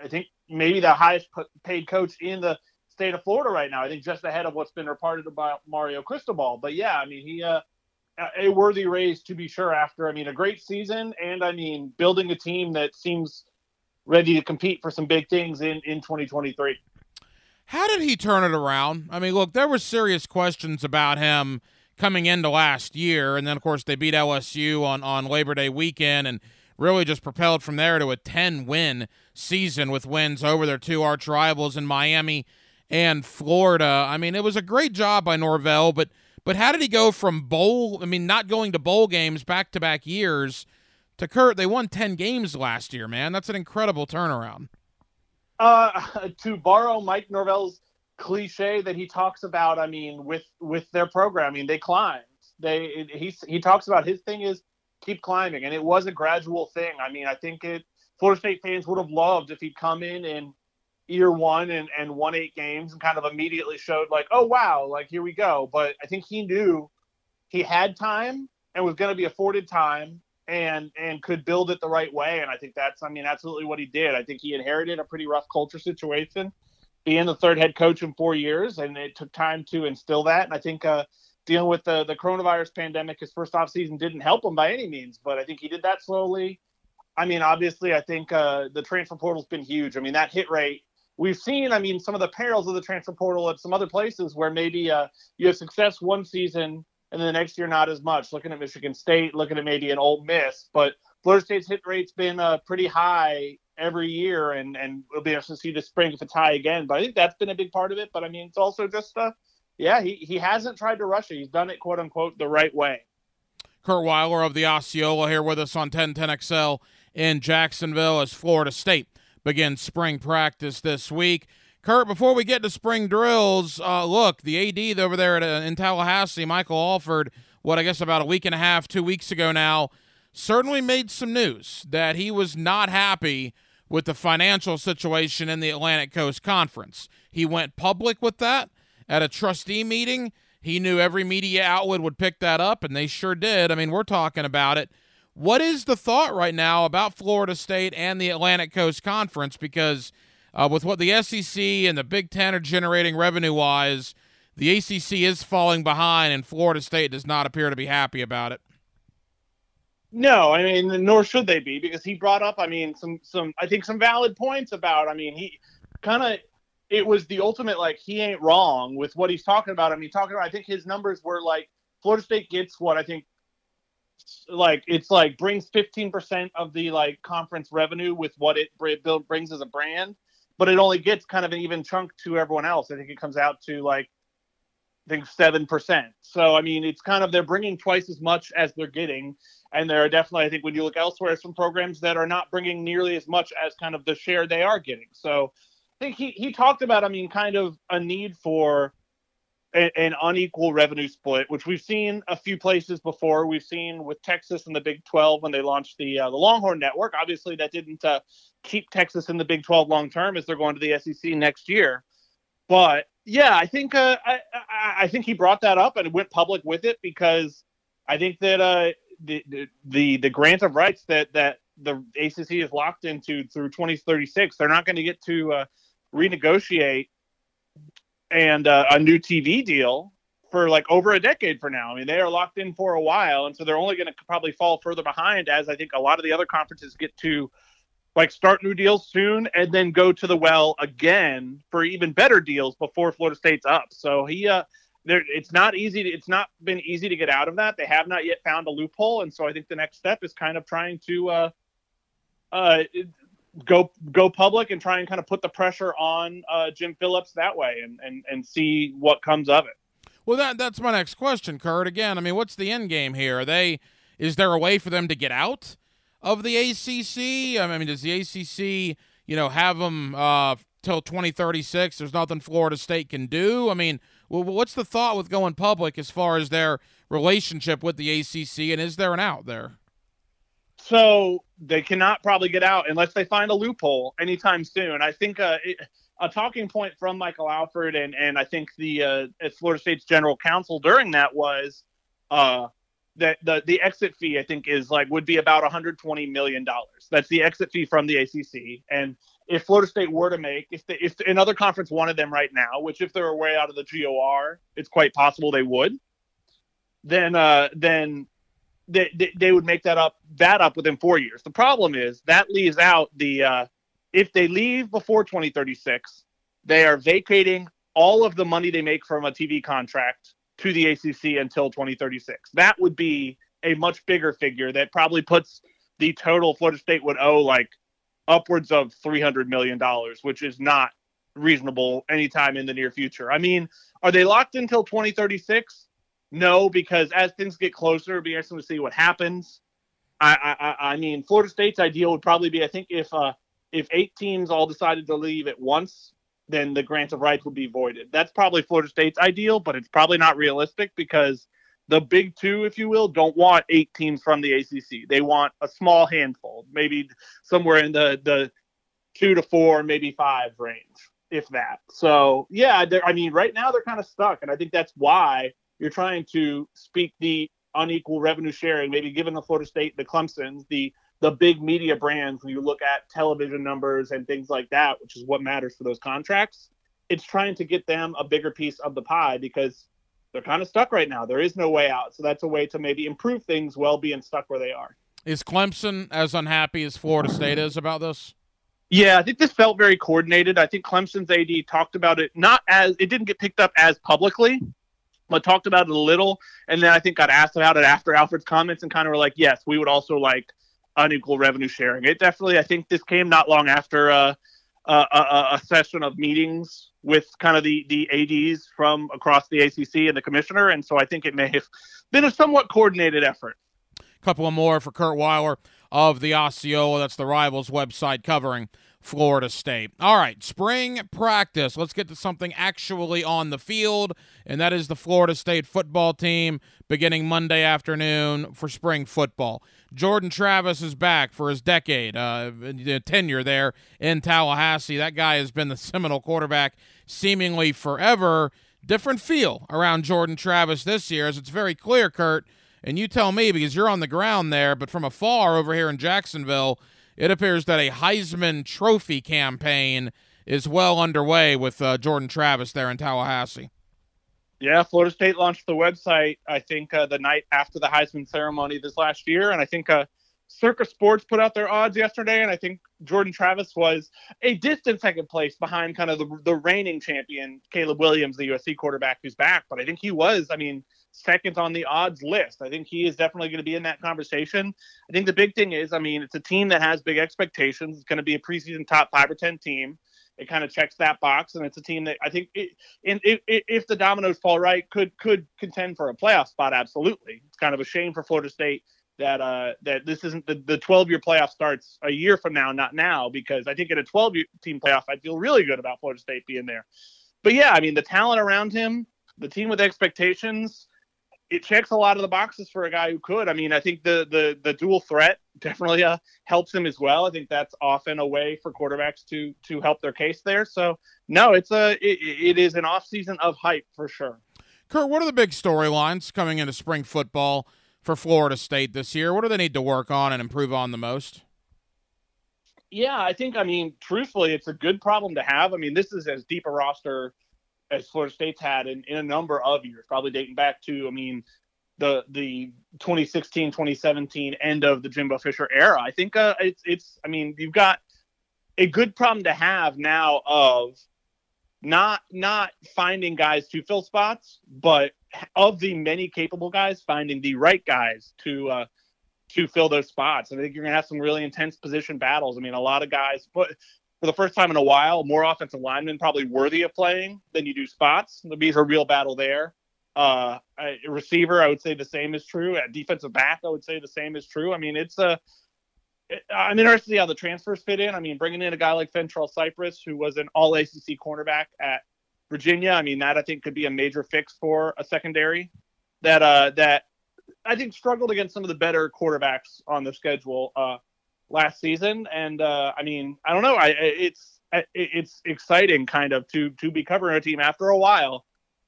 I think maybe the highest paid coach in the state of Florida right now. I think just ahead of what's been reported about Mario Cristobal. But yeah, I mean, he uh, a worthy raise to be sure. After I mean, a great season, and I mean, building a team that seems ready to compete for some big things in in 2023. How did he turn it around? I mean, look, there were serious questions about him coming into last year, and then of course they beat LSU on on Labor Day weekend, and really just propelled from there to a 10 win season with wins over their two arch rivals in Miami and Florida. I mean, it was a great job by Norvell, but but how did he go from bowl? I mean, not going to bowl games back to back years to Curt? They won ten games last year, man. That's an incredible turnaround. Uh, *laughs* to borrow Mike Norvell's cliche that he talks about, I mean, with with their programming, they climbed. They he he talks about his thing is keep climbing. And it was a gradual thing. I mean, I think it Florida State fans would have loved if he'd come in in year one and, and won eight games and kind of immediately showed like, oh wow, like here we go. But I think he knew he had time and was going to be afforded time and and could build it the right way. And I think that's I mean absolutely what he did. I think he inherited a pretty rough culture situation, being the third head coach in four years, and it took time to instill that. And I think uh, dealing with the the coronavirus pandemic, his first off season didn't help him by any means, but I think he did that slowly. I mean, obviously, I think uh, the transfer portal's been huge. I mean, that hit rate we've seen, I mean, some of the perils of the transfer portal at some other places where maybe uh, you have success one season and then the next year not as much. Looking at Michigan State, looking at maybe an Ole Miss, but Florida State's hit rate's been uh, pretty high every year, and and we'll be interested to see this spring if it's high again. But I think that's been a big part of it. But I mean, it's also just, uh, yeah, he he hasn't tried to rush it. He's done it quote unquote the right way. Curt Weiler of the Osceola here with us on 1010XL in Jacksonville as Florida State begins spring practice this week. Curt, before we get to spring drills, uh, look, the AD over there at, uh, in Tallahassee, Michael Alford, what I guess about a week and a half, two weeks ago now, certainly made some news that he was not happy with the financial situation in the Atlantic Coast Conference. He went public with that at a trustee meeting. He knew every media outlet would pick that up, and they sure did. I mean, we're talking about it. What is the thought right now about Florida State and the Atlantic Coast Conference? Because uh, with what the SEC and the Big Ten are generating revenue wise, the ACC is falling behind, and Florida State does not appear to be happy about it. No, I mean, nor should they be, because he brought up, I mean, some, some, I think some valid points about. I mean, he kind of, it was the ultimate like he ain't wrong with what he's talking about. I mean, talking about, I think his numbers were like Florida State gets what I think like it's like brings 15% of the like conference revenue with what it brings as a brand but it only gets kind of an even chunk to everyone else. I think it comes out to like i think 7% so i mean it's kind of they're bringing twice as much as they're getting and there are definitely i think when you look elsewhere some programs that are not bringing nearly as much as kind of the share they are getting. So think he, he talked about i mean kind of a need for an unequal revenue split, which we've seen a few places before. We've seen with Texas and the Big 12 when they launched the uh, the Longhorn Network. Obviously, that didn't uh, keep Texas in the Big 12 long term as they're going to the SEC next year. But yeah, I think uh, I, I think he brought that up and went public with it because I think that uh, the, the the grant of rights that that the ACC is locked into through 2036, they're not going to get to uh, renegotiate and uh, a new TV deal for like over a decade for now. I mean, they are locked in for a while, and so they're only going to probably fall further behind as I think a lot of the other conferences get to like start new deals soon and then go to the well again for even better deals before Florida State's up. So he, uh, there, it's not easy. To, it's not been easy to get out of that. They have not yet found a loophole, and so I think the next step is kind of trying to uh, uh, go go public and try and kind of put the pressure on uh, Jim Phillips that way and, and and see what comes of it. Well, that that's my next question, Curt. Again, I mean, what's the end game here? Are they is there a way for them to get out of the ACC? I mean, does the ACC you know have them uh, till 2036? There's nothing Florida State can do. I mean, well, what's the thought with going public as far as their relationship with the ACC, and is there an out there? So they cannot probably get out unless they find a loophole anytime soon. I think uh, it, a talking point from Michael Alford and and I think the uh, Florida State's general counsel during that was uh, that the the exit fee I think is like would be about 120 million dollars. That's the exit fee from the ACC. And if Florida State were to make, if the, if another conference wanted them right now, which if they're way out of the GOR, it's quite possible they would. Then uh, then they, they, they would make that up that up within four years. The problem is that leaves out the uh, if they leave before 2036, they are vacating all of the money they make from a TV contract to the ACC until 2036. That would be a much bigger figure that probably puts the total Florida State would owe like upwards of 300 million dollars, which is not reasonable anytime in the near future. I mean, are they locked until 2036? No, because as things get closer, it'll be interesting to see what happens. I, I, I mean, Florida State's ideal would probably be, I think, if uh, if eight teams all decided to leave at once, then the grant of rights would be voided. That's probably Florida State's ideal, but it's probably not realistic because the big two, if you will, don't want eight teams from the ACC. They want a small handful, maybe somewhere in the the two to four, maybe five range, if that. So yeah, I mean, right now they're kind of stuck, and I think that's why you're trying to speak the unequal revenue sharing, maybe given the Florida State, the Clemson's, the the big media brands when you look at television numbers and things like that, which is what matters for those contracts. It's trying to get them a bigger piece of the pie because they're kind of stuck right now. There is no way out. So that's a way to maybe improve things while being stuck where they are. Is Clemson as unhappy as Florida State is about this? Yeah, I think this felt very coordinated. I think Clemson's AD talked about it not as it didn't get picked up as publicly, talked about it a little, and then I think got asked about it after Alford's comments and kind of were like, "Yes, we would also like unequal revenue sharing." It definitely, I think, this came not long after uh, a, a, a session of meetings with kind of the the ads from across the ACC and the commissioner, and so I think it may have been a somewhat coordinated effort. Couple more for Curt Weiler of the Osceola. That's the Rivals website covering Florida State. All right, spring practice. Let's get to something actually on the field, and that is the Florida State football team beginning Monday afternoon for spring football. Jordan Travis is back for his decade uh, tenure there in Tallahassee. That guy has been the seminal quarterback seemingly forever. Different feel around Jordan Travis this year, as it's very clear, Curt. and you tell me because you're on the ground there, but from afar over here in Jacksonville – it appears that a Heisman Trophy campaign is well underway with uh, Jordan Travis there in Tallahassee. Yeah, Florida State launched the website, I think, uh, the night after the Heisman ceremony this last year. And I think uh, Circa Sports put out their odds yesterday. And I think Jordan Travis was a distant second place behind kind of the, the reigning champion, Caleb Williams, the USC quarterback who's back. But I think he was, I mean, second on the odds list. I think he is definitely going to be in that conversation. I think the big thing is, I mean, it's a team that has big expectations. It's going to be a preseason top five or 10 team. It kind of checks that box, and it's a team that I think, it, in, if, the dominoes fall right, could could contend for a playoff spot. Absolutely, it's kind of a shame for Florida State that uh that this isn't the, the 12 year playoff starts a year from now, not now, because I think in a 12 team playoff, I'd feel really good about Florida State being there. But yeah, I mean, the talent around him, the team with expectations it checks a lot of the boxes for a guy who could. I mean, I think the the the dual threat *laughs* definitely uh, helps him as well. I think that's often a way for quarterbacks to to help their case there. So no, it's a it, it is an off season of hype for sure. Kurt, what are the big storylines coming into spring football for Florida State this year? What do they need to work on and improve on the most? Yeah, I think I mean truthfully, it's a good problem to have. I mean, this is as deep a roster as Florida State's had in, in a number of years, probably dating back to, I mean, the the 2016 2017 end of the Jimbo Fisher era. I think uh, it's it's I mean you've got a good problem to have now of not not finding guys to fill spots, but of the many capable guys, finding the right guys to uh, to fill those spots. I think you're gonna have some really intense position battles. I mean, a lot of guys, but for the first time in a while, more offensive linemen probably worthy of playing than you do spots. There'll be a real battle there. Uh, a receiver, I would say the same is true. At defensive back, I would say the same is true. I mean, it's a. I'm interested to see how the transfers fit in. I mean, bringing in a guy like Fentrell Cypress, who was an All ACC cornerback at Virginia, I mean, that I think could be a major fix for a secondary that uh, that I think struggled against some of the better quarterbacks on the schedule. Uh, last season, and uh, I mean, I don't know. I it's it's exciting kind of to to be covering a team after a while,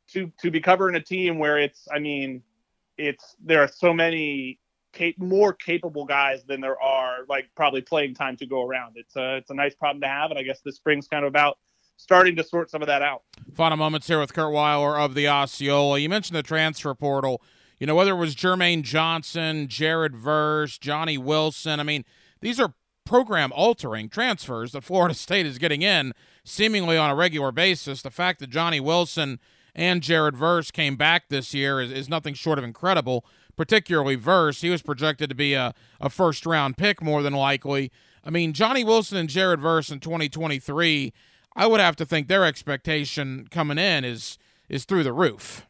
to to be covering a team where it's I mean, it's there are so many cap- more capable guys than there are like probably playing time to go around. It's a it's a nice problem to have, and I guess this spring's kind of about starting to sort some of that out. Final moments here with Curt Weiler of the Osceola. You mentioned the transfer portal. You know, whether it was Jermaine Johnson, Jared Verse, Johnny Wilson. I mean, these are program altering transfers that Florida *laughs* State is getting in seemingly on a regular basis. The fact that Johnny Wilson and Jared Verse came back this year is, is nothing short of incredible, particularly Verse. He was projected to be a, a first round pick more than likely. I mean, Johnny Wilson and Jared Verse in 2023, I would have to think their expectation coming in is is through the roof.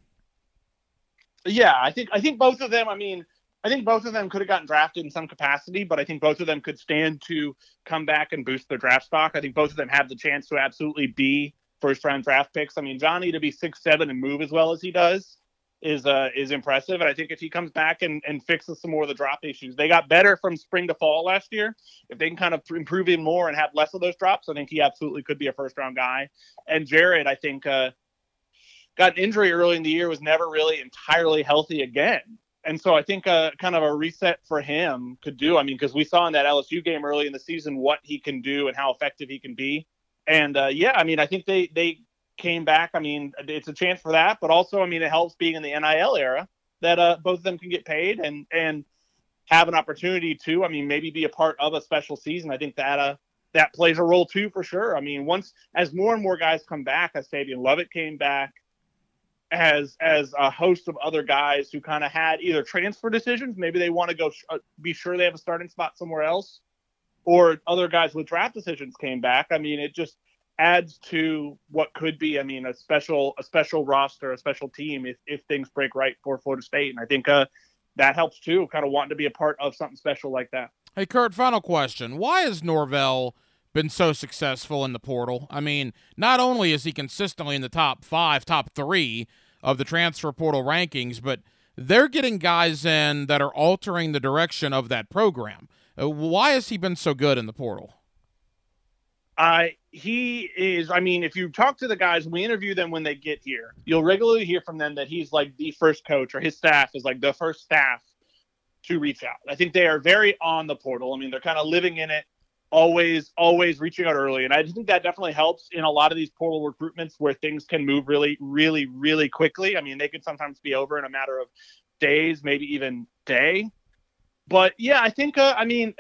Yeah, I think I think both of them, I mean, I think both of them could have gotten drafted in some capacity, but I think both of them could stand to come back and boost their draft stock. I think both of them have the chance to absolutely be first round draft picks. I mean, Johnny to be six seven and move as well as he does is uh, is impressive. And I think if he comes back and, and fixes some more of the drop issues, they got better from spring to fall last year. If they can kind of improve him more and have less of those drops, I think he absolutely could be a first round guy. And Jared, I think, uh, got an injury early in the year, was never really entirely healthy again. And so I think uh, kind of a reset for him could do. I mean, because we saw in that LSU game early in the season what he can do and how effective he can be. And uh, yeah, I mean, I think they they came back. I mean, it's a chance for that, but also, I mean, it helps being in the NIL era that uh, both of them can get paid and and have an opportunity to. I mean, maybe be a part of a special season. I think that uh that plays a role too for sure. I mean, once as more and more guys come back, as Fabian Lovett came back, as as a host of other guys who kind of had either transfer decisions, maybe they want to go sh- uh, be sure they have a starting spot somewhere else, or other guys with draft decisions came back. I mean, it just adds to what could be, I mean, a special a special roster, a special team if if things break right for Florida State, and I think uh, that helps too. Kind of wanting to be a part of something special like that. Hey, Curt. Final question: Why is Norvell? Been so successful in the portal. I mean, not only is he consistently in the top five, top three of the transfer portal rankings, but they're getting guys in that are altering the direction of that program. Uh, why has he been so good in the portal? Uh, he is, I mean, if you talk to the guys, we interview them when they get here, you'll regularly hear from them that he's like the first coach or his staff is like the first staff to reach out. I think they are very on the portal. I mean, they're kind of living in it always always reaching out early. And i think that definitely helps in a lot of these portal recruitments where things can move really really really quickly. I mean they can sometimes be over in a matter of days maybe even day. But yeah i think uh, i mean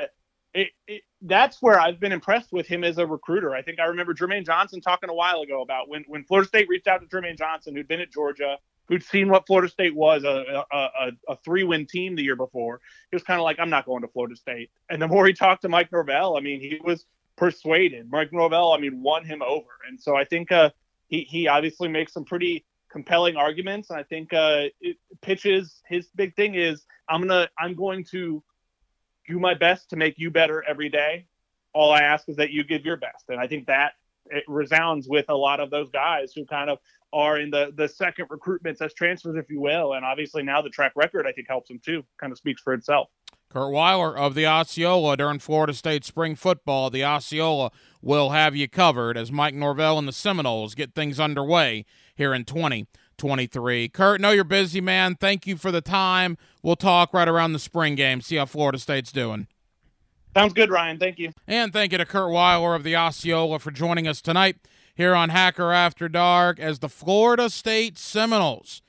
it, it, that's where i've been impressed with him as a recruiter. I think i remember jermaine johnson talking a while ago about when, when florida state reached out to jermaine johnson who'd been at georgia who'd seen what Florida State was a a, a, three win team the year before. He was kind of like, I'm not going to Florida State. And the more he talked to Mike Norvell, I mean, he was persuaded. Mike Norvell, I mean, won him over. And so I think uh, he he obviously makes some pretty compelling arguments. And I think uh, it pitches his big thing is I'm gonna I'm going to do my best to make you better every day. All I ask is that you give your best. And I think that it resounds with a lot of those guys who kind of are in the the second recruitments as transfers, if you will. And obviously now the track record I think helps them too. Kind of speaks for itself. Curt Weiler of the Osceola during Florida State spring football. The Osceola will have you covered as Mike Norvell and the Seminoles get things underway here in 2023. Curt, know you're busy, man. Thank you for the time. We'll talk right around the spring game, see how Florida State's doing. Sounds good, Ryan. Thank you. And thank you to Curt Weiler of the Osceola for joining us tonight here on Hacker After Dark as the Florida State Seminoles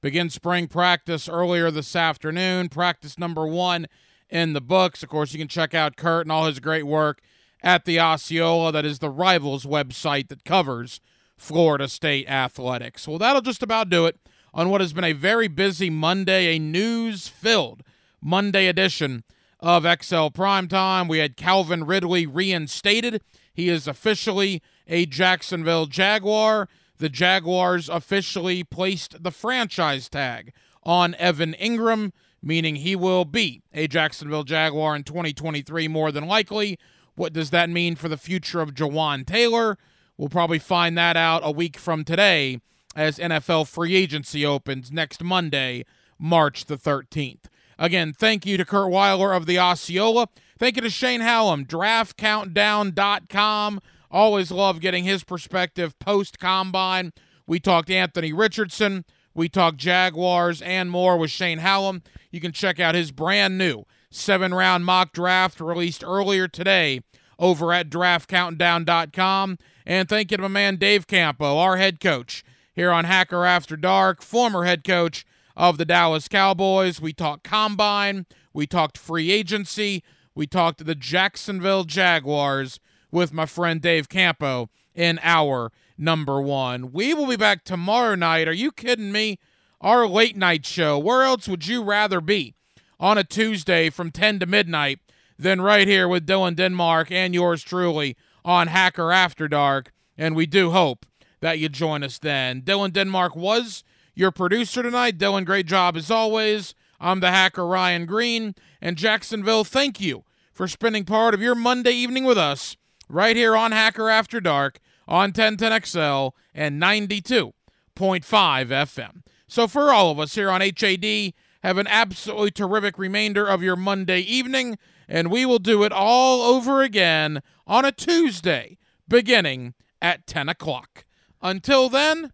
begin spring practice earlier this afternoon. Practice number one in the books. Of course, you can check out Curt and all his great work at the Osceola, that is the Rivals website that covers Florida State athletics. Well, that'll just about do it on what has been a very busy Monday, a news filled Monday edition of XL Primetime. We had Calvin Ridley reinstated. He is officially a Jacksonville Jaguar. The Jaguars officially placed the franchise tag on Evan Engram, meaning he will be a Jacksonville Jaguar in 2023 more than likely. What does that mean for the future of Jawaan Taylor? We'll probably find that out a week from today as NFL free agency opens next Monday, March the 13th. Again, thank you to Curt Weiler of the Osceola. Thank you to Shane Hallam, draftcountdown.com Always love getting his perspective post combine. We talked Anthony Richardson. We talked Jaguars and more with Shane Hallam. You can check out his brand new seven round mock draft released earlier today over at draftcountdown.com. And thank you to my man Dave Campo, our head coach here on Hacker After Dark, former head coach of the Dallas Cowboys. We talked combine, we talked free agency, we talked the Jacksonville Jaguars with my friend Dave Campo in our number one. We will be back tomorrow night. Are you kidding me? Our late night show. Where else would you rather be on a Tuesday from 10 to midnight than right here with Dylan Denmark and yours truly on Hacker After Dark? And we do hope that you join us then. Dylan Denmark was your producer tonight. Dylan, great job as always. I'm the hacker Ryan Green. And Jacksonville, thank you for spending part of your Monday evening with us right here on Hacker After Dark on 1010XL and 92.5 FM. So for all of us here on HAD, have an absolutely terrific remainder of your Monday evening, and we will do it all over again on a Tuesday, beginning at 10 o'clock. Until then,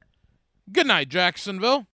good night, Jacksonville.